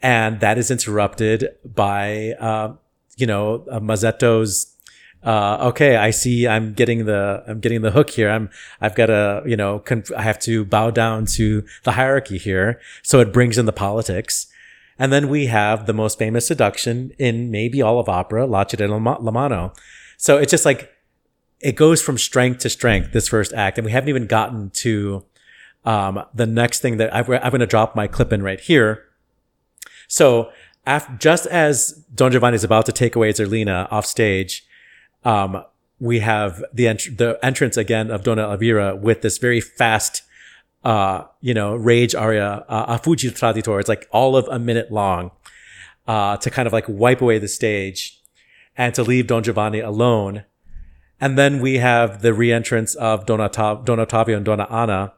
[SPEAKER 5] and that is interrupted by, uh, you know, uh, Masetto's uh, okay, I see. I'm getting the I'm getting the hook here. I'm I've got to you know conf- I have to bow down to the hierarchy here. So it brings in the politics, and then we have the most famous seduction in maybe all of opera, La Città del Ma- la Mano. So it's just like it goes from strength to strength. This first act, and we haven't even gotten to um, the next thing that I've, I'm going to drop my clip in right here. So just as Don Giovanni is about to take away Zerlina off stage, um, we have the the entrance again of Donna Elvira with this very fast, uh, you know, rage aria, uh, a fuggi Traditor. It's like all of a minute long, uh, to kind of like wipe away the stage and to leave Don Giovanni alone. And then we have the re-entrance of Don, Ottav- Don and Donna Anna.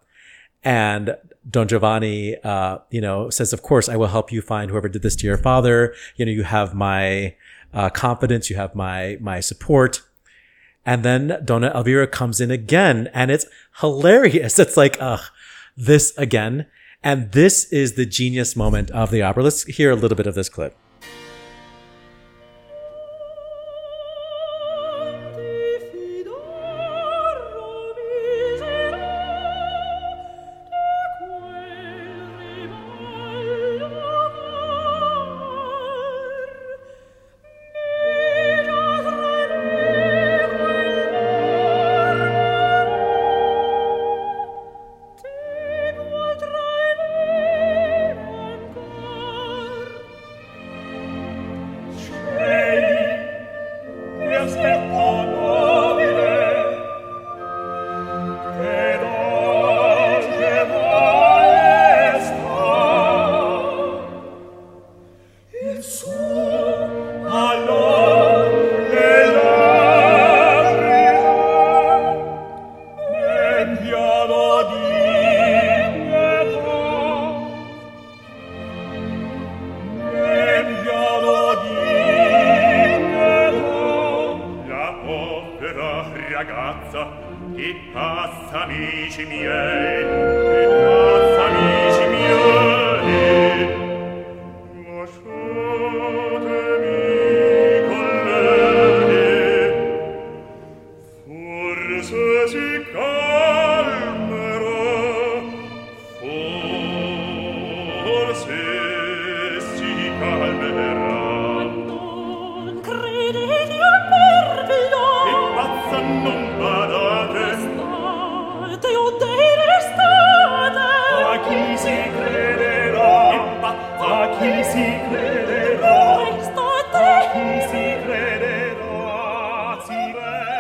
[SPEAKER 5] And Don Giovanni, uh, you know, says, of course, I will help you find whoever did this to your father. You know, you have my, uh, confidence. You have my, my support. And then Donna Elvira comes in again and it's hilarious. It's like, ugh, this again. And this is the genius moment of the opera. Let's hear a little bit of this clip.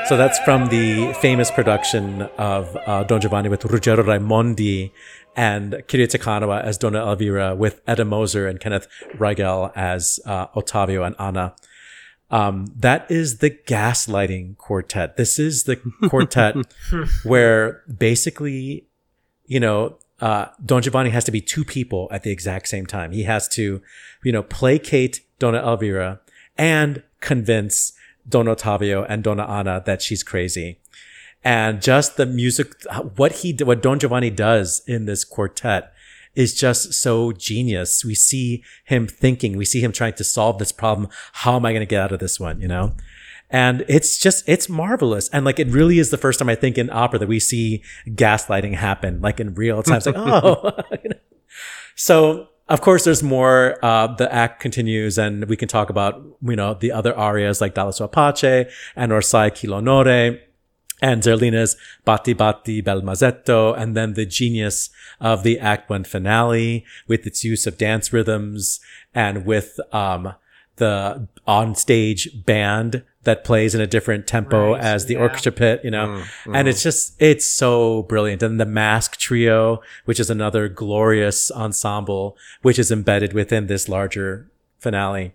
[SPEAKER 5] So that's from the famous production of uh, Don Giovanni with Ruggero Raimondi and Kiri Te Kanawa as Donna Elvira with Edda Moser and Kenneth Riegel as uh, Ottavio and Anna. Um, that is the gaslighting quartet. This is the quartet where basically, you know, uh, Don Giovanni has to be two people at the exact same time. He has to, you know, placate Donna Elvira and convince Don Ottavio and Donna Anna that she's crazy. And just the music, what he, what Don Giovanni does in this quartet is just so genius. We see him thinking, we see him trying to solve this problem. How am I going to get out of this one? You know? And it's just, it's marvelous. And like, it really is the first time I think in opera that we see gaslighting happen, like in real time. It's like, oh, you know? so of course there's more, uh, the act continues and we can talk about, you know, the other arias like Dalla sua pace and Orsai chi l'onore and Zerlina's Batti Batti Bel Masetto, and then the genius of the Act One finale with its use of dance rhythms and with um, the on-stage band that plays in a different tempo
[SPEAKER 3] Right,
[SPEAKER 5] as the
[SPEAKER 3] yeah.
[SPEAKER 5] orchestra pit, you know, and it's just it's so brilliant. And the Mask Trio, which is another glorious ensemble, which is embedded within this larger finale.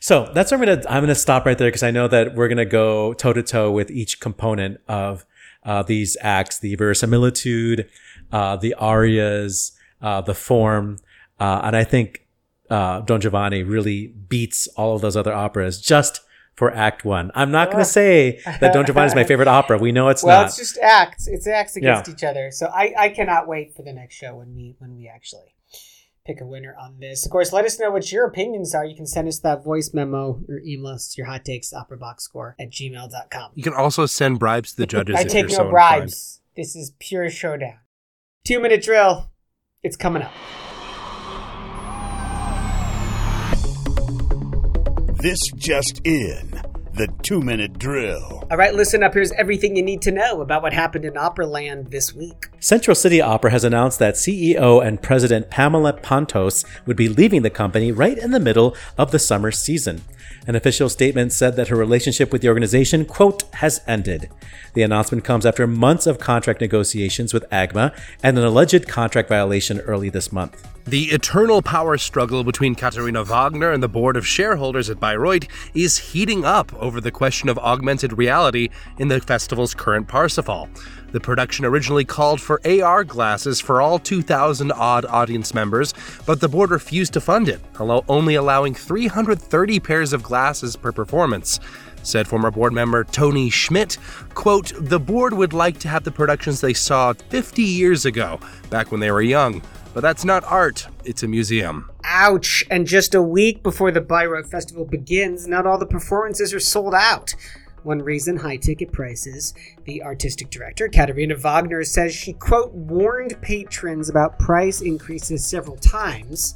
[SPEAKER 5] So that's where I'm gonna I'm gonna stop right there because I know that we're gonna go toe to toe with each component of uh, these acts: the verisimilitude, uh, the arias, uh, the form, uh, and I think uh, Don Giovanni really beats all of those other operas just for Act One. I'm not gonna say that Don Giovanni is my favorite opera. We know it's
[SPEAKER 3] well,
[SPEAKER 5] not.
[SPEAKER 3] it's just acts. It's acts against
[SPEAKER 5] Yeah.
[SPEAKER 3] each other. So I, I cannot wait for the next show when we when we actually pick a winner on this. Of course, let us know what your opinions are. You can send us that voice memo your email us your hot takes opera box score at gmail.com.
[SPEAKER 4] You can also send bribes to the judges.
[SPEAKER 3] I
[SPEAKER 4] if
[SPEAKER 3] take
[SPEAKER 4] you're
[SPEAKER 3] no
[SPEAKER 4] so
[SPEAKER 3] bribes. This is pure showdown. Two minute drill. It's coming up.
[SPEAKER 1] This just in. The two minute drill.
[SPEAKER 3] All right, listen up. Here's everything you need to know about what happened in Operaland this week.
[SPEAKER 5] Central City Opera has announced that CEO and President Pamela Pantos would be leaving the company right in the middle of the summer season. An official statement said that her relationship with the organization, quote, has ended. The announcement comes after months of contract negotiations with AGMA and an alleged contract violation early this month.
[SPEAKER 4] The eternal power struggle between Katharina Wagner and the board of shareholders at Bayreuth is heating up over the question of augmented reality in the festival's current Parsifal. The production originally called for AR glasses for all 2,000 odd audience members, but the board refused to fund it, only allowing 330 pairs of glasses per performance. Said former board member Tony Schmidt, quote, The board would like to have the productions they saw 50 years ago, back when they were young. But that's not art, it's a museum.
[SPEAKER 3] Ouch. And just a week before the Bayreuth Festival begins, not all the performances are sold out. One reason, high ticket prices. The artistic director, Katharina Wagner, says she, quote, warned patrons about price increases several times.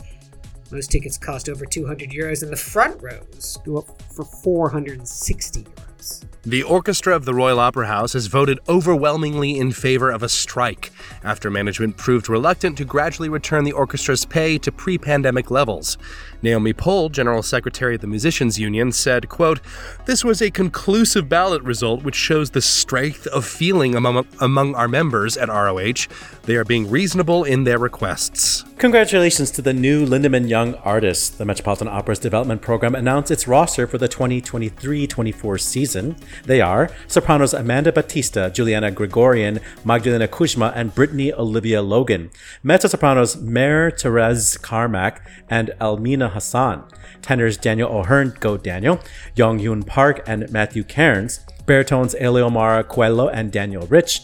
[SPEAKER 3] Most tickets cost over 200 euros, and the front rows go up for 460 euros.
[SPEAKER 4] The orchestra of the Royal Opera House has voted overwhelmingly in favor of a strike after management proved reluctant to gradually return the orchestra's pay to pre-pandemic levels. Naomi Pohl, general secretary of the Musicians Union, said, quote, "This was a conclusive ballot result which shows the strength of feeling among among our members at ROH. They are being reasonable in their requests."
[SPEAKER 5] Congratulations to the new Lindemann Young Artists. The Metropolitan Opera's development program announced its roster for the 2023 24 season. They are sopranos Amanda Batista, Juliana Grigoryan, Magdalena Kuzma, and Brittany Olivia Logan. Mezzo sopranos Maire Therese Carmack and Almina Hassan. Tenors Daniel O'Hearn, Go Daniel, Young Yoon Park, and Matthew Cairns. baritones Eleomar Coelho and Daniel Rich,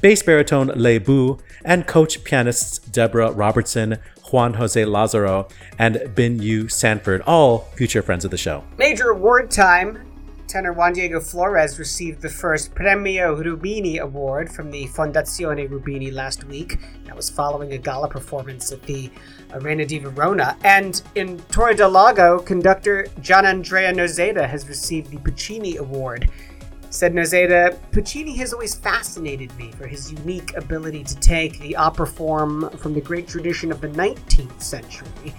[SPEAKER 5] bass baritone Lei Bu, and coach pianists Deborah Robertson, Juan Jose Lazaro, and Bin Yu Sanford, all future friends of the show.
[SPEAKER 3] Major award time. Tenor Juan Diego Flórez received the first Premio Rubini Award from the Fondazione Rubini last week. That was following a gala performance at the Arena di Verona. And in Torre del Lago, conductor Gian Andrea Noseda has received the Puccini Award. Said Noseda, Puccini has always fascinated me for his unique ability to take the opera form from the great tradition of the 19th century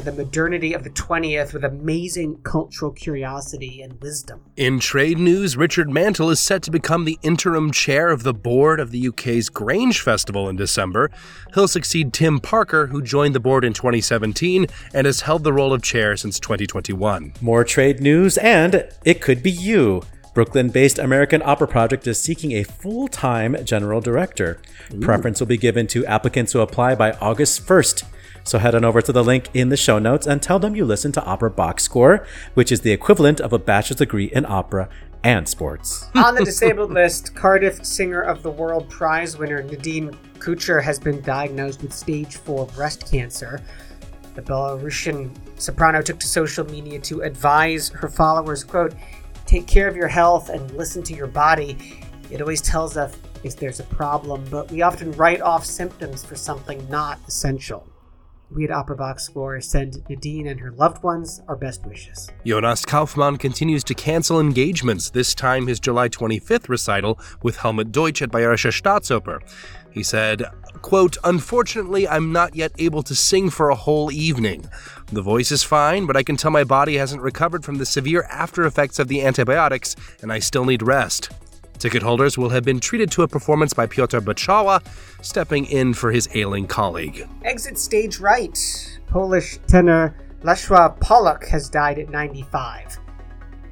[SPEAKER 3] to the modernity of the 20th with amazing cultural curiosity and wisdom.
[SPEAKER 4] In trade news, Richard Mantle is set to become the interim chair of the board of the UK's Grange Festival in December. He'll succeed Tim Parker, who joined the board in 2017 and has held the role of chair since 2021.
[SPEAKER 5] More trade news, and it could be you. Brooklyn based American Opera Project is seeking a full time general director. Preference will be given to applicants who apply by August 1st. So head on over to the link in the show notes and tell them you listen to Opera Box Score, which is the equivalent of a bachelor's degree in opera and sports.
[SPEAKER 3] On the disabled list, Cardiff Singer of the World Prize winner Nadine Koutcher has been diagnosed with stage 4 breast cancer. The Belarusian soprano took to social media to advise her followers, quote, take care of your health and listen to your body. It always tells us if there's a problem, but we often write off symptoms for something not essential. We at Opera Box Score send Nadine and her loved ones our best wishes.
[SPEAKER 4] Jonas Kaufmann continues to cancel engagements, this time his July 25th recital with Helmut Deutsch at Bayerische Staatsoper. He said, quote, Unfortunately, I'm not yet able to sing for a whole evening. The voice is fine, but I can tell my body hasn't recovered from the severe after effects of the antibiotics, and I still need rest. Ticket holders will have been treated to a performance by Piotr Beczała, stepping in for his ailing colleague.
[SPEAKER 3] Exit stage right. Polish tenor Leszła Polak has died at 95.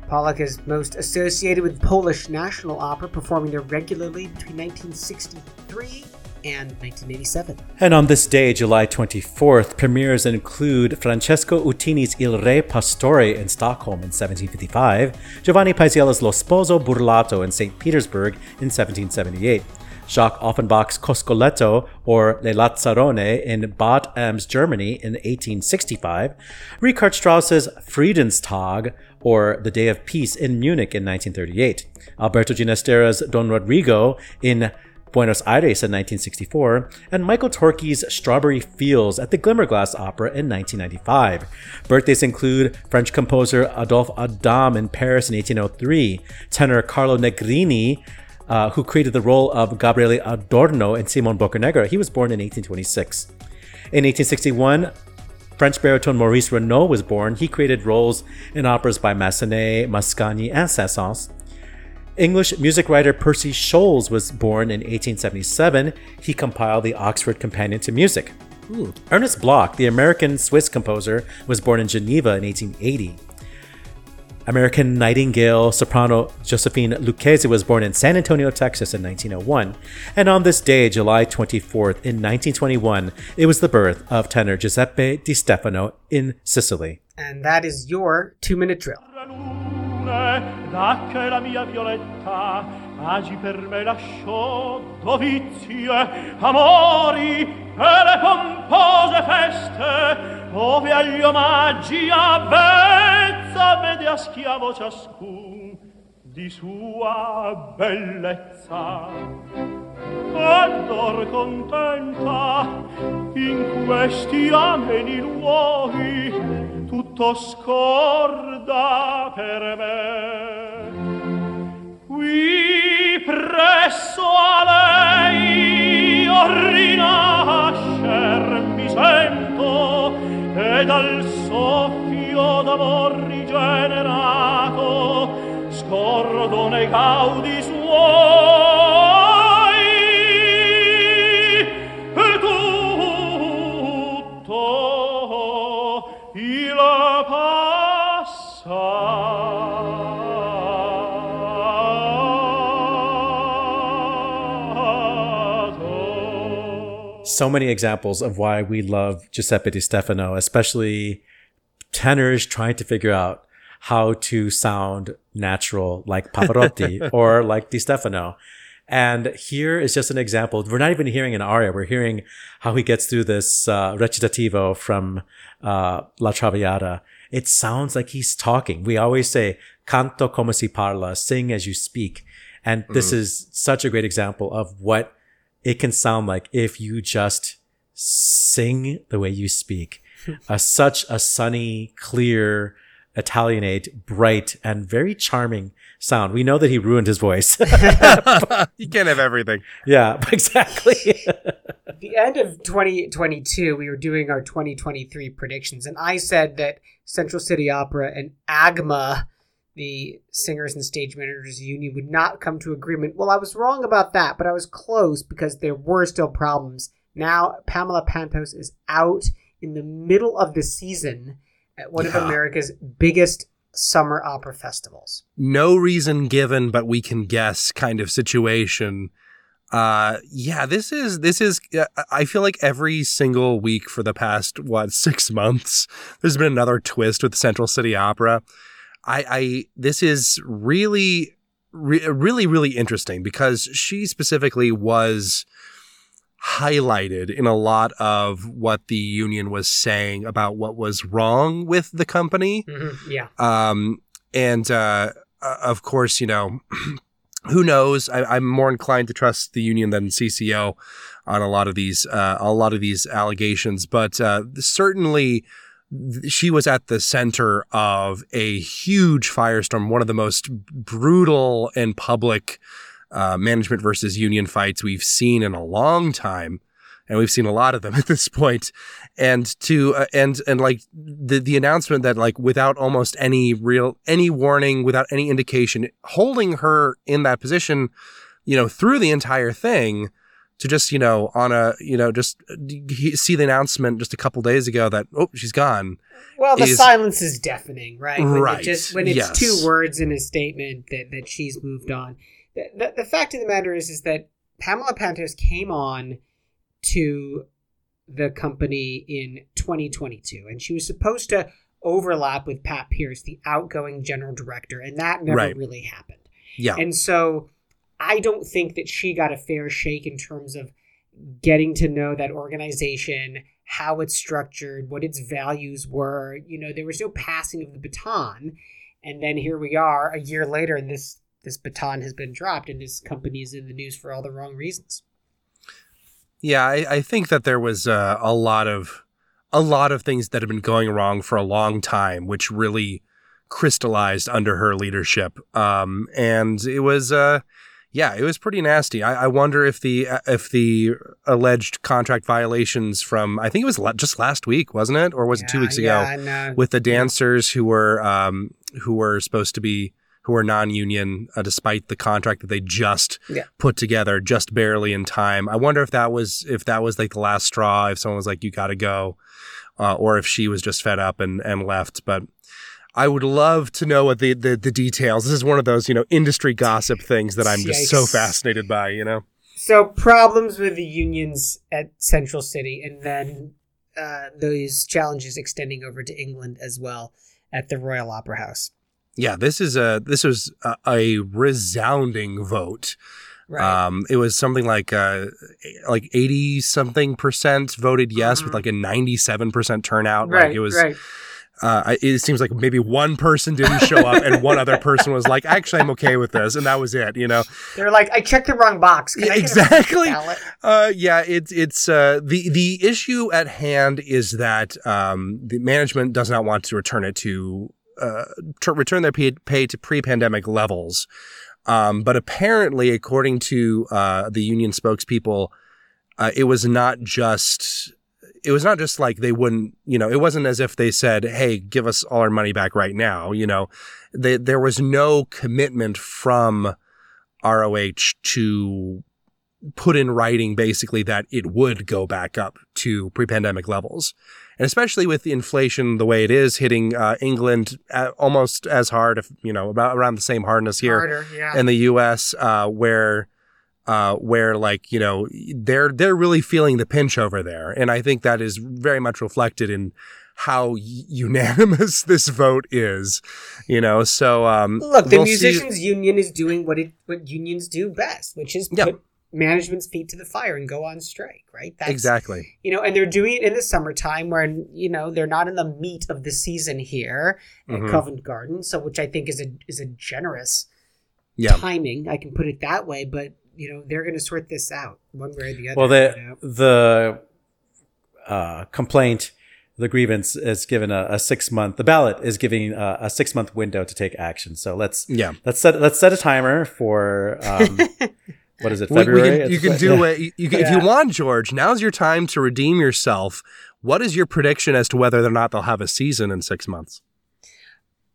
[SPEAKER 3] Polak is most associated with Polish National Opera, performing there regularly between 1963 and 1987.
[SPEAKER 5] And on this day, July 24th, premieres include Francesco Uttini's Il Re Pastore in Stockholm in 1755, Giovanni Paisiello's Lo Sposo Burlato in St. Petersburg in 1778, Jacques Offenbach's Coscoletto or Le Lazzarone in Bad Ems, Germany in 1865, Richard Strauss's Friedenstag or The Day of Peace in Munich in 1938, Alberto Ginastera's Don Rodrigo in Buenos Aires in 1964, and Michael Torke's Strawberry Fields at the Glimmerglass Opera in 1995. Birthdays include French composer Adolphe Adam in Paris in 1803, tenor Carlo Negrini, uh, who created the role of Gabriele Adorno in Simon Boccanegra. He was born in 1826. In 1861, French baritone Maurice Renaud was born. He created roles in operas by Massenet, Mascagni, and Saint-Saëns. English music writer Percy Scholes was born in 1877. He compiled the Oxford Companion to Music. Ernest Bloch, the American Swiss composer, was born in Geneva in 1880. American Nightingale soprano Josephine Lucchese was born in San Antonio, Texas in 1901. And on this day, July 24th, in 1921, it was the birth of tenor Giuseppe Di Stefano in Sicily.
[SPEAKER 3] And that is your two minute drill.
[SPEAKER 7] Lune, dacche la mia violetta, agi per me lasciò dovizie, amori e le pompose feste, ove agli omaggi avvezza vede a schiavo ciascun di sua bellezza. Allor contenta in questi ameni luoghi tutto scorda per me. Qui presso a lei io rinascer mi sento e dal soffio d'amor rigenerato scordo nei gaudi
[SPEAKER 5] So many examples of why we love Giuseppe Di Stefano, especially tenors trying to figure out how to sound natural like Pavarotti or like Di Stefano. And here is just an example. We're not even hearing an aria. We're hearing how he gets through this uh, recitativo from uh, La Traviata. It sounds like he's talking. We always say canto come si parla, sing as you speak. And this is such a great example of what it can sound like if you just sing the way you speak. uh, such a sunny, clear, Italianate, bright, and very charming sound. We know that he ruined his voice.
[SPEAKER 4] you can't have everything.
[SPEAKER 5] yeah, exactly.
[SPEAKER 3] At the end of 2022, we were doing our 2023 predictions, and I said that Central City Opera and AGMA, the Singers and Stage Managers Union, would not come to agreement. Well, I was wrong about that, but I was close because there were still problems. Now, Pamela Pantos is out in the middle of the season at one of America's biggest summer opera festivals.
[SPEAKER 4] no reason given but we can guess kind of situation uh yeah this is this is uh, i feel like every single week for the past what six months there's been another twist with central city opera i i this is really re- really really interesting because she specifically was highlighted in a lot of what the union was saying about what was wrong with the company
[SPEAKER 3] Mhm, Yeah.
[SPEAKER 4] um, and uh, of course, you know, who knows? I, I'm more inclined to trust the union than CCO on a lot of these uh, a lot of these allegations, but uh, certainly she was at the center of a huge firestorm, one of the most brutal and public uh, management versus union fights we've seen in a long time. And we've seen a lot of them at this point and to uh, and and like the the announcement that like without almost any real any warning without any indication holding her in that position you know through the entire thing to just you know on a you know just uh, see the announcement just a couple days ago that oh she's gone
[SPEAKER 3] Well, the
[SPEAKER 4] is-
[SPEAKER 3] silence is deafening, right? When
[SPEAKER 4] Right,
[SPEAKER 3] It just when it's
[SPEAKER 4] yes.
[SPEAKER 3] two words in a statement that, that she's moved on. The, the, the fact of the matter is, is that Pamela Pantos came on to the company in 2022, and she was supposed to overlap with Pat Pierce, the outgoing general director, and that never
[SPEAKER 4] Right.
[SPEAKER 3] really happened.
[SPEAKER 4] yeah
[SPEAKER 3] And so I don't think that she got a fair shake in terms of getting to know that organization, how it's structured, what its values were. You know, there was no passing of the baton. And then here we are a year later and this this baton has been dropped and this company is in the news for all the wrong reasons.
[SPEAKER 4] Yeah, I, I think that there was uh, a lot of a lot of things that have been going wrong for a long time, which really crystallized under her leadership. Um, and it was, uh, yeah, it was pretty nasty. I, I wonder if the if the alleged contract violations from I think it was just last week, wasn't it, or was it two weeks ago?
[SPEAKER 3] yeah, uh,
[SPEAKER 4] with the dancers who were um, who were supposed to be who were non-union uh, despite the contract that they just
[SPEAKER 3] Yeah.
[SPEAKER 4] put together just barely in time. I wonder if that was if that was like the last straw. If someone was like, "You got to go," uh, or if she was just fed up and and left. But I would love to know what the, the the details. This is one of those you know industry gossip things that I'm just so fascinated by. You know.
[SPEAKER 3] So problems with the unions at Central City, and then uh, those challenges extending over to England as well at the Royal Opera House.
[SPEAKER 4] Yeah, this is a this was a, a resounding vote.
[SPEAKER 3] Right.
[SPEAKER 4] Um, it was something like uh, like eighty something percent voted yes, with
[SPEAKER 3] Mhm.
[SPEAKER 4] like a ninety seven percent turnout.
[SPEAKER 3] right.
[SPEAKER 4] like it was.
[SPEAKER 3] right.
[SPEAKER 4] Uh, it seems like maybe one person didn't show up, and one other person was like, "Actually, I'm okay with this," and that was it. You know.
[SPEAKER 3] They're like, I checked the wrong box. Can
[SPEAKER 4] Yeah,
[SPEAKER 3] I get a
[SPEAKER 4] exactly. Uh, yeah, it's it's uh, the the issue at hand is that um, the management does not want to return it to uh, to return their pay, to pre-pandemic levels. Um, but apparently, according to uh, the union spokespeople, uh, it was not just it was not just like they wouldn't you know it wasn't as if they said hey give us all our money back right now you know they, there was no commitment from ROH to put in writing basically that it would go back up to pre-pandemic levels and especially with the inflation the way it is hitting uh, england uh almost as hard if you know about around the same hardness here
[SPEAKER 3] Harder, yeah.
[SPEAKER 4] in the us uh, where uh, where like you know they're they're really feeling the pinch over there and i think that is very much reflected in how y- unanimous this vote is. You know, so um,
[SPEAKER 3] Look, the
[SPEAKER 4] we'll see-
[SPEAKER 3] musicians union is doing what it what unions do best, which is
[SPEAKER 4] Yeah.
[SPEAKER 3] put management's feet to the fire and go on strike, right? That's
[SPEAKER 4] exactly.
[SPEAKER 3] you know, and they're doing it in the summertime where you know they're not in the meat of the season here at
[SPEAKER 4] Mhm.
[SPEAKER 3] Covent Garden, so which I think is a is a generous timing. I can put it that way, but you know they're going to sort this out one way or the other.
[SPEAKER 5] Well,
[SPEAKER 3] you
[SPEAKER 5] the
[SPEAKER 3] know?
[SPEAKER 5] the uh, complaint, the grievance is given a, a six month. The ballot is giving a, a six month window to take action. So let's
[SPEAKER 4] Yeah.
[SPEAKER 5] let's set let's set a timer for um, what is it
[SPEAKER 4] We- we
[SPEAKER 5] February?
[SPEAKER 4] can- you
[SPEAKER 5] It's-
[SPEAKER 4] can do
[SPEAKER 5] yeah.
[SPEAKER 4] it. You, you can, If you want, George, now's your time to redeem yourself. What is your prediction as to whether or not they'll have a season in six months?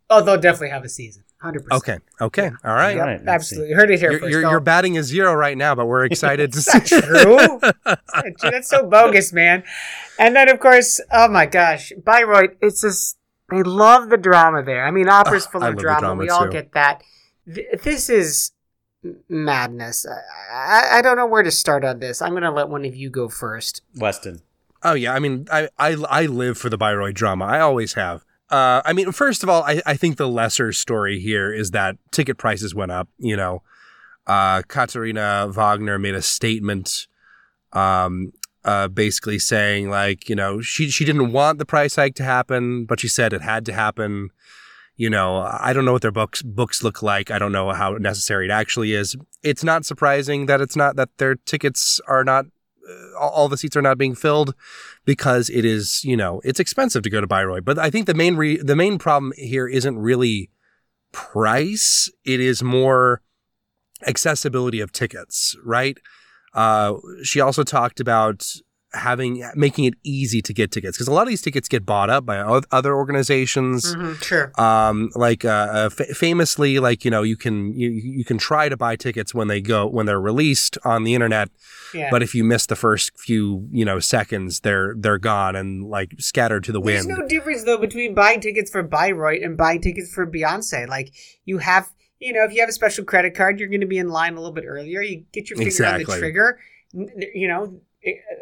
[SPEAKER 3] oh, they'll definitely have a season, hundred percent.
[SPEAKER 4] Okay. Okay. All right.
[SPEAKER 5] All right, let's
[SPEAKER 3] Absolutely, heard it here
[SPEAKER 4] You're,
[SPEAKER 3] 1st
[SPEAKER 4] you're, you're batting a zero right now, but we're excited to
[SPEAKER 3] That's
[SPEAKER 4] see.
[SPEAKER 3] not true. That's so bogus, man. And then, of course, oh my gosh, Bayreuth. It's just they love the drama there. I mean, opera's full
[SPEAKER 4] I
[SPEAKER 3] of drama.
[SPEAKER 4] drama
[SPEAKER 3] We all
[SPEAKER 4] too.
[SPEAKER 3] get that. This is madness. I, I, I don't know where to start on this. I'm going to let one of you go first.
[SPEAKER 5] Weston.
[SPEAKER 4] Oh yeah, I mean, I I, I live for the Bayreuth drama. I always have. Uh, I mean, first of all, I, I think the lesser story here is that ticket prices went up. You know, uh, Wagner made a statement, um, uh, basically saying like, you know, she she didn't want the price hike to happen, but she said it had to happen. You know, I don't know what their books books look like. I don't know how necessary it actually is. It's not surprising that it's not that their tickets are not all, all the seats are not being filled because it is, you know, it's expensive to go to Bayreuth. But I think the main re- the main problem here isn't really price; it is more accessibility of tickets, right? Uh, she also talked about having making it easy to get tickets because a lot of these tickets get bought up by other organizations
[SPEAKER 3] Sure.
[SPEAKER 4] um like uh, uh fa- famously like you know you can you you can try to buy tickets when they go when they're released on the internet
[SPEAKER 3] Yeah.
[SPEAKER 4] but if you miss the first few you know seconds they're they're gone and like scattered to the
[SPEAKER 3] There's
[SPEAKER 4] wind There's
[SPEAKER 3] no difference though between buying tickets for Bayreuth and buying tickets for Beyonce. Like you have, you know, if you have a special credit card, you're going to be in line a little bit earlier. You get your finger on the trigger. You know,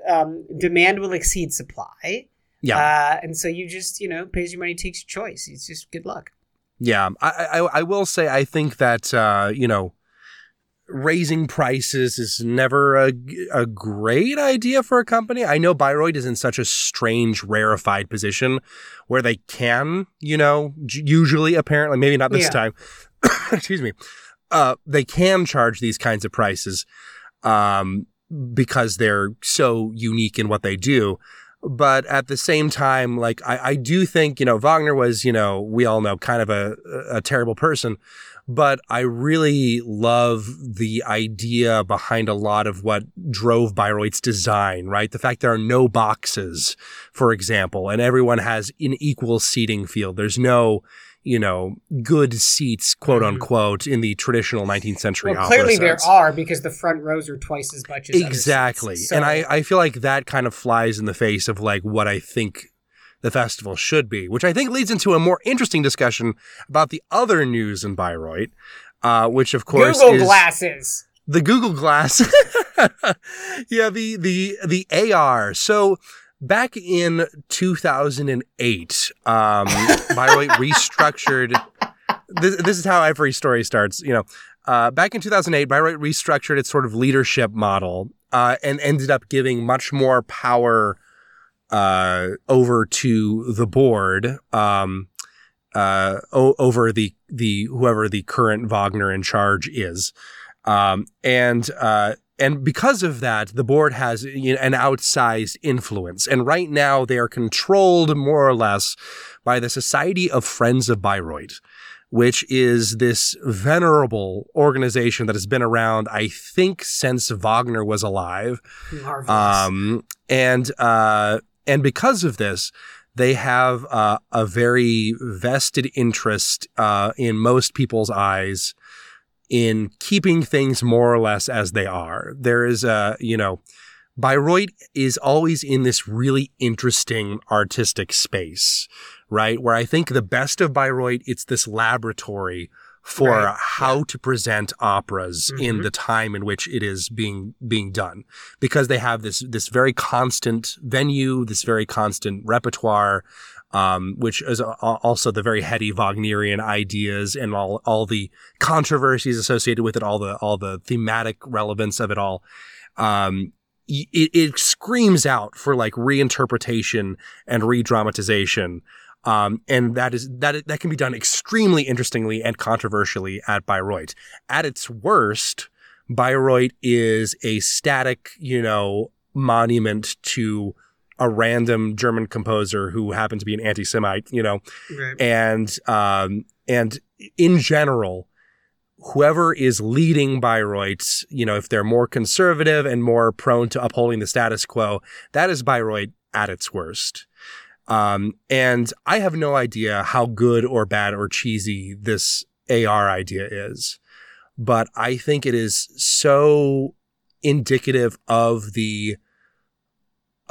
[SPEAKER 3] um, demand will exceed supply.
[SPEAKER 4] yeah
[SPEAKER 3] Uh, and so you just, you know, pays your money, takes your choice. It's just good luck.
[SPEAKER 4] yeah I, I i will say i think that uh you know raising prices is never a, a great idea for a company. I know Bayreuth is in such a strange, rarefied position where they can, you know, usually, apparently, maybe not this
[SPEAKER 3] Yeah.
[SPEAKER 4] time, excuse me, uh, they can charge these kinds of prices um, because they're so unique in what they do. But at the same time, like I, I do think, you know, Wagner was, you know, we all know kind of a, a terrible person but I really love the idea behind a lot of what drove Bayreuth's design, right? The fact there are no boxes, for example, and everyone has an equal seating field. There's no, you know, good seats, quote unquote, in the traditional 19th century
[SPEAKER 3] Mm-hmm. Well, clearly there
[SPEAKER 4] sense.
[SPEAKER 3] are because the front rows are twice as much as
[SPEAKER 4] Exactly.
[SPEAKER 3] seats.
[SPEAKER 4] and I, I feel like that kind of flies in the face of like what I think the festival should be, which I think leads into a more interesting discussion about the other news in Bayreuth, uh, which of course
[SPEAKER 3] Google glasses.
[SPEAKER 4] the Google Glass. yeah, the the the AR. So back in 2008, um, Bayreuth restructured. This, this is how every story starts. You know, uh, back in 2008, Bayreuth restructured its sort of leadership model uh, and ended up giving much more power uh, over to the board. Um, uh, o- over the the whoever the current Wagner in charge is, um, and uh, and because of that, the board has you know, an outsized influence. And right now, they are controlled more or less by the Society of Friends of Bayreuth, which is this venerable organization that has been around, I think, since Wagner was alive.
[SPEAKER 3] Marvelous.
[SPEAKER 4] Um, and uh, and because of this, they have uh, a very vested interest uh, in most people's eyes in keeping things more or less as they are. There is a, you know, Bayreuth is always in this really interesting artistic space, right? Where I think the best of Bayreuth, it's this laboratory for
[SPEAKER 3] Right,
[SPEAKER 4] how to present operas in
[SPEAKER 3] Mhm.
[SPEAKER 4] the time in which it is being being done because they have this this very constant venue this very constant repertoire um, which is also the very heady Wagnerian ideas and all all the controversies associated with it, all the all the thematic relevance of it all. Um, it, it screams out for like reinterpretation and re-dramatization. Um, and that is that that can be done extremely interestingly and controversially at Bayreuth. At its worst, Bayreuth is a static, you know, monument to a random German composer who happened to be an anti-Semite, you know,
[SPEAKER 3] Right.
[SPEAKER 4] and um, and in general, whoever is leading Bayreuth, you know, if they're more conservative and more prone to upholding the status quo, that is Bayreuth at its worst. Um, and I have no idea how good or bad or cheesy this AR idea is, but I think it is so indicative of the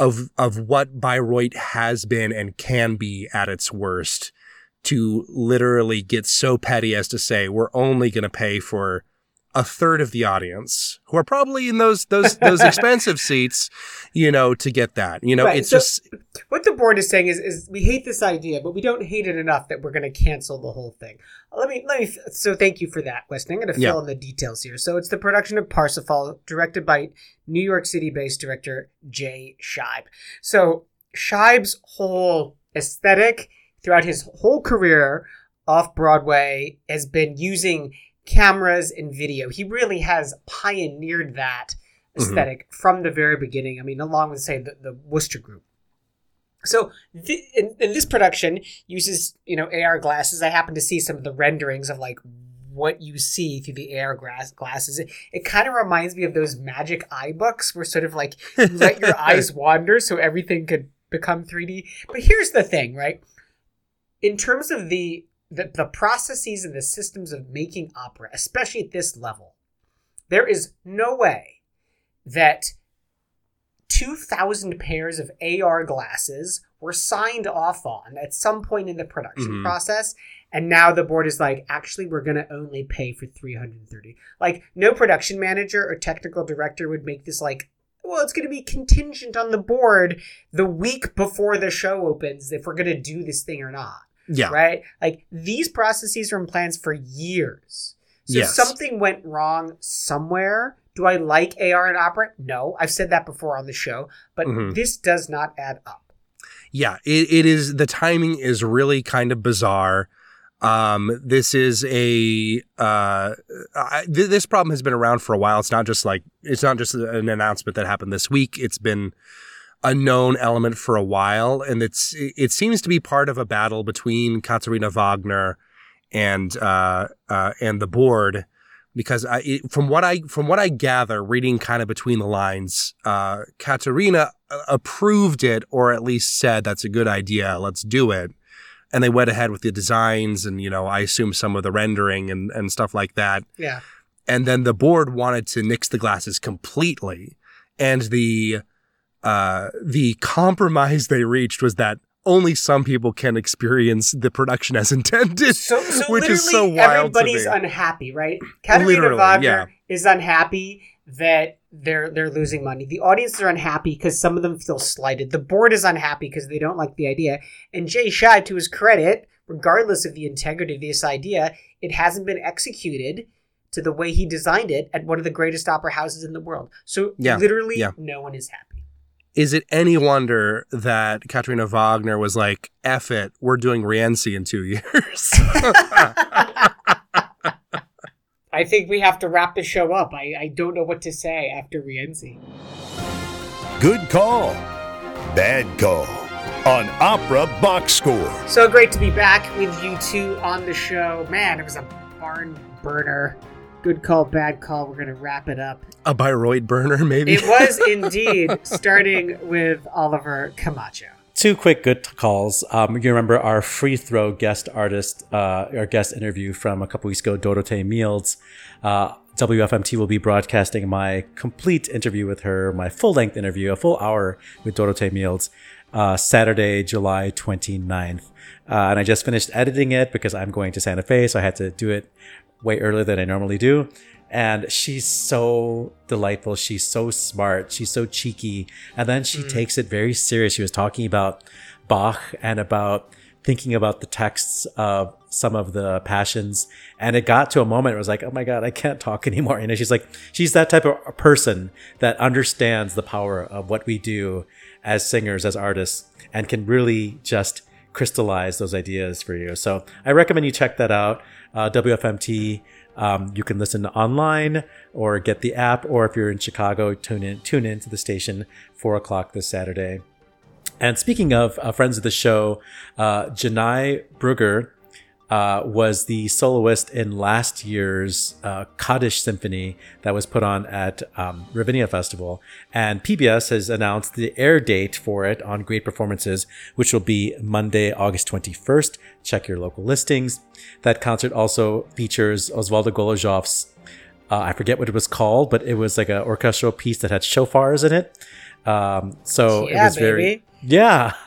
[SPEAKER 4] of of what Bayreuth has been and can be at its worst to literally get so petty as to say we're only going to pay for a third of the audience who are probably in those those those expensive seats, you know, to get that. You know,
[SPEAKER 3] Right,
[SPEAKER 4] it's
[SPEAKER 3] so-
[SPEAKER 4] just
[SPEAKER 3] what the board is saying is, is we hate this idea, but we don't hate it enough that we're going to cancel the whole thing. Let me let me. So thank you for that, Weston. I'm going to fill
[SPEAKER 4] Yeah.
[SPEAKER 3] in the details here. So it's the production of Parsifal, directed by New York City-based director Jay Scheib. So Scheib's whole aesthetic throughout his whole career off Broadway has been using cameras and video. He really has pioneered that mm-hmm. esthetic from the very beginning. I mean, along with say the, the Wooster Group. So th- in, in this production uses you know AR glasses. I happen to see some of the renderings of like what you see through the AR glass glasses. It, it kind of reminds me of those magic eye books where sort of like you let your eyes wander so everything could become 3D. But here's the thing, right? In terms of the the, the processes and the systems of making opera, especially at this level, there is no way that 2,000 pairs of AR glasses were signed off on at some point in the production
[SPEAKER 4] Mhm.
[SPEAKER 3] process. And now the board is like, actually, we're going to only pay for 330. Like, no production manager or technical director would make this like, well, it's going to be contingent on the board the week before the show opens if we're going to do this thing or not
[SPEAKER 4] yeah.
[SPEAKER 3] right? Like these processes are in plans for years. So
[SPEAKER 4] Yes.
[SPEAKER 3] something went wrong somewhere. Do I like AR and opera? No, I've said that before on the show, but
[SPEAKER 4] Mhm.
[SPEAKER 3] this does not add up.
[SPEAKER 4] Yeah, it, it is. The timing is really kind of bizarre. Um, this is a uh, I, th- this problem has been around for a while. It's not just like it's not just an announcement that happened this week. It's been a known element for a while, and it's it seems to be part of a battle between Katharina Wagner and uh, uh, and the board. Because I, it, from what I from what I gather, reading kind of between the lines, uh, Katharina uh, approved it, or at least said that's a good idea. Let's do it. And they went ahead with the designs, and you know, I assume some of the rendering and and stuff like that.
[SPEAKER 3] Yeah.
[SPEAKER 4] And then the board wanted to nix the glasses completely, and the uh, the compromise they reached was that only some people can experience the production as intended,
[SPEAKER 3] So, so
[SPEAKER 4] which is so wild
[SPEAKER 3] everybody's unhappy, right?
[SPEAKER 4] Katharina
[SPEAKER 3] Wagner
[SPEAKER 4] yeah.
[SPEAKER 3] is unhappy that they're they're losing money. The audience are unhappy because some of them feel slighted. The board is unhappy because they don't like the idea. And Jay Scheib, to his credit, regardless of the integrity of this idea, it hasn't been executed to the way he designed it at one of the greatest opera houses in the world. So
[SPEAKER 4] Yeah,
[SPEAKER 3] literally,
[SPEAKER 4] yeah.
[SPEAKER 3] no one is happy.
[SPEAKER 4] Is it any wonder that Katharina Wagner was like, F it, we're doing Rienzi in two years?
[SPEAKER 3] I think we have to wrap the show up. I, I don't know what to say after Rienzi.
[SPEAKER 1] Good call. Bad call. On Opera Box Score.
[SPEAKER 3] So great to be back with you two on the show. Man, it was a barn burner. Good call, bad call. We're going to wrap it up.
[SPEAKER 4] A Bayreuth burner, maybe?
[SPEAKER 3] It was indeed, starting with Oliver Camacho.
[SPEAKER 5] Two quick good calls. Um, you remember our free throw guest artist, uh, our guest interview from a couple weeks ago, Dorothee Mields. Uh, WFMT will be broadcasting my complete interview with her, my full length interview, a full hour with Dorothee Mields, uh, Saturday, July 29th. Uh, and I just finished editing it because I'm going to Santa Fe, so I had to do it way earlier than I normally do. And she's so delightful. She's so smart. She's so cheeky. And then she mm. takes it very serious. She was talking about Bach and about thinking about the texts of some of the passions. And it got to a moment where it was like, oh my God, I can't talk anymore. And she's like, she's that type of person that understands the power of what we do as singers, as artists, and can really just crystallize those ideas for you. So I recommend you check that out. Uh, WFMT. Um, you can listen online or get the app, or if you're in Chicago, tune in tune in to the station four o'clock this Saturday. And speaking of uh, friends of the show, uh, Janai Brugger uh, was the soloist in last year's uh, Kaddish Symphony that was put on at um, Ravinia Festival. And PBS has announced the air date for it on Great Performances, which will be Monday, August 21st. Check your local listings. That concert also features Osvaldo Golijov's, uh, I forget what it was called, but it was like an orchestral piece that had shofars in it. Um, so
[SPEAKER 3] Yeah,
[SPEAKER 5] it was very, yeah.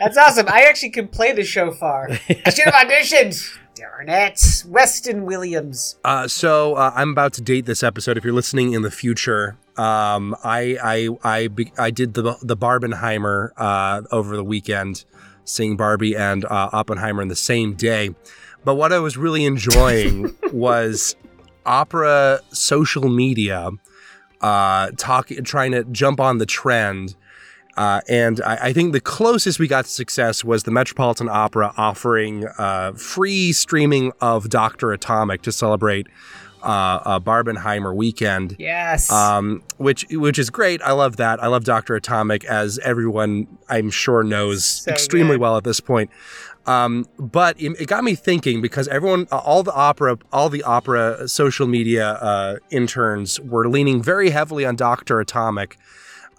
[SPEAKER 3] That's awesome. I actually can play the shofar. I should have auditioned. Darn it. Weston Williams.
[SPEAKER 4] Uh, so uh, I'm about to date this episode. If you're listening in the future, um, I I I, be, I did the the Barbenheimer uh, over the weekend, seeing Barbie and uh, Oppenheimer in the same day. But what I was really enjoying was opera social media, uh, talk trying to jump on the trend. Uh, and I, I think the closest we got to success was the Metropolitan Opera offering uh, free streaming of Doctor Atomic to celebrate uh, a Barbenheimer weekend.
[SPEAKER 3] Yes.
[SPEAKER 4] Um, which which is great. I love that. I love Doctor Atomic, as everyone I'm sure knows
[SPEAKER 3] So
[SPEAKER 4] extremely
[SPEAKER 3] good.
[SPEAKER 4] well at this point. Um, but it, it got me thinking because everyone, all the opera, all the opera social media uh, interns were leaning very heavily on Doctor Atomic.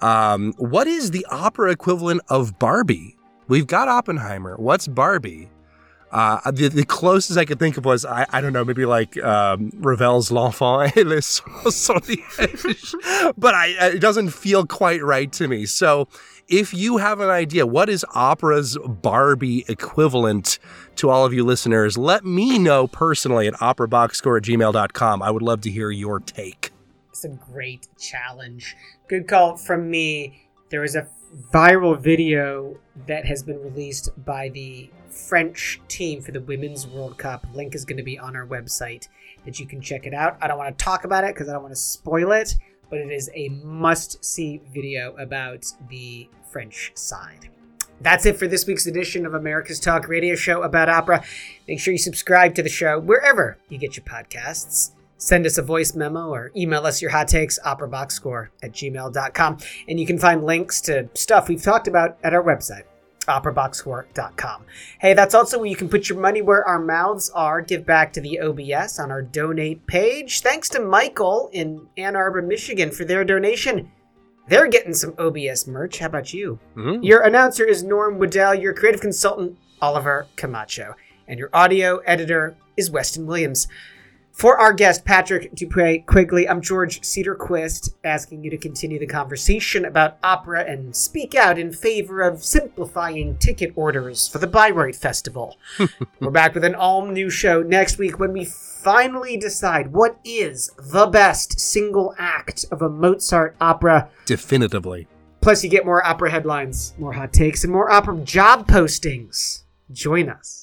[SPEAKER 4] Um, what is the opera equivalent of Barbie? We've got Oppenheimer. What's Barbie? Uh, the, the closest I could think of was I, I don't know maybe like um, Ravel's L'Enfant but I it doesn't feel quite right to me. So if you have an idea, what is opera's Barbie equivalent to all of you listeners? Let me know personally at operaboxscore at gmail.com. I would love to hear your take.
[SPEAKER 3] It's a great challenge. Good call from me. There was a viral video that has been released by the French team for the Women's World Cup. Link is going to be on our website that you can check it out. I don't want to talk about it because I don't want to spoil it, but it is a must see video about the French side. That's it for this week's edition of America's Talk radio show about opera. Make sure you subscribe to the show wherever you get your podcasts. Send us a voice memo or email us your hot takes, operaboxscore at gmail.com. And you can find links to stuff we've talked about at our website, operaboxscore.com. Hey, that's also where you can put your money where our mouths are. Give back to the OBS on our donate page. Thanks to Michael in Ann Arbor, Michigan for their donation. They're getting some OBS merch. How about you?
[SPEAKER 4] Mhm.
[SPEAKER 3] Your announcer is Norm Waddell, your creative consultant, Oliver Camacho, and your audio editor is Weston Williams. For our guest, Patrick Dupre Quigley, I'm George Cedarquist, asking you to continue the conversation about opera and speak out in favor of simplifying ticket orders for the Bayreuth Festival. We're back with an all new show next week when we finally decide what is the best single act of a Mozart opera.
[SPEAKER 4] Definitively.
[SPEAKER 3] Plus, you get more opera headlines, more hot takes, and more opera job postings. Join us.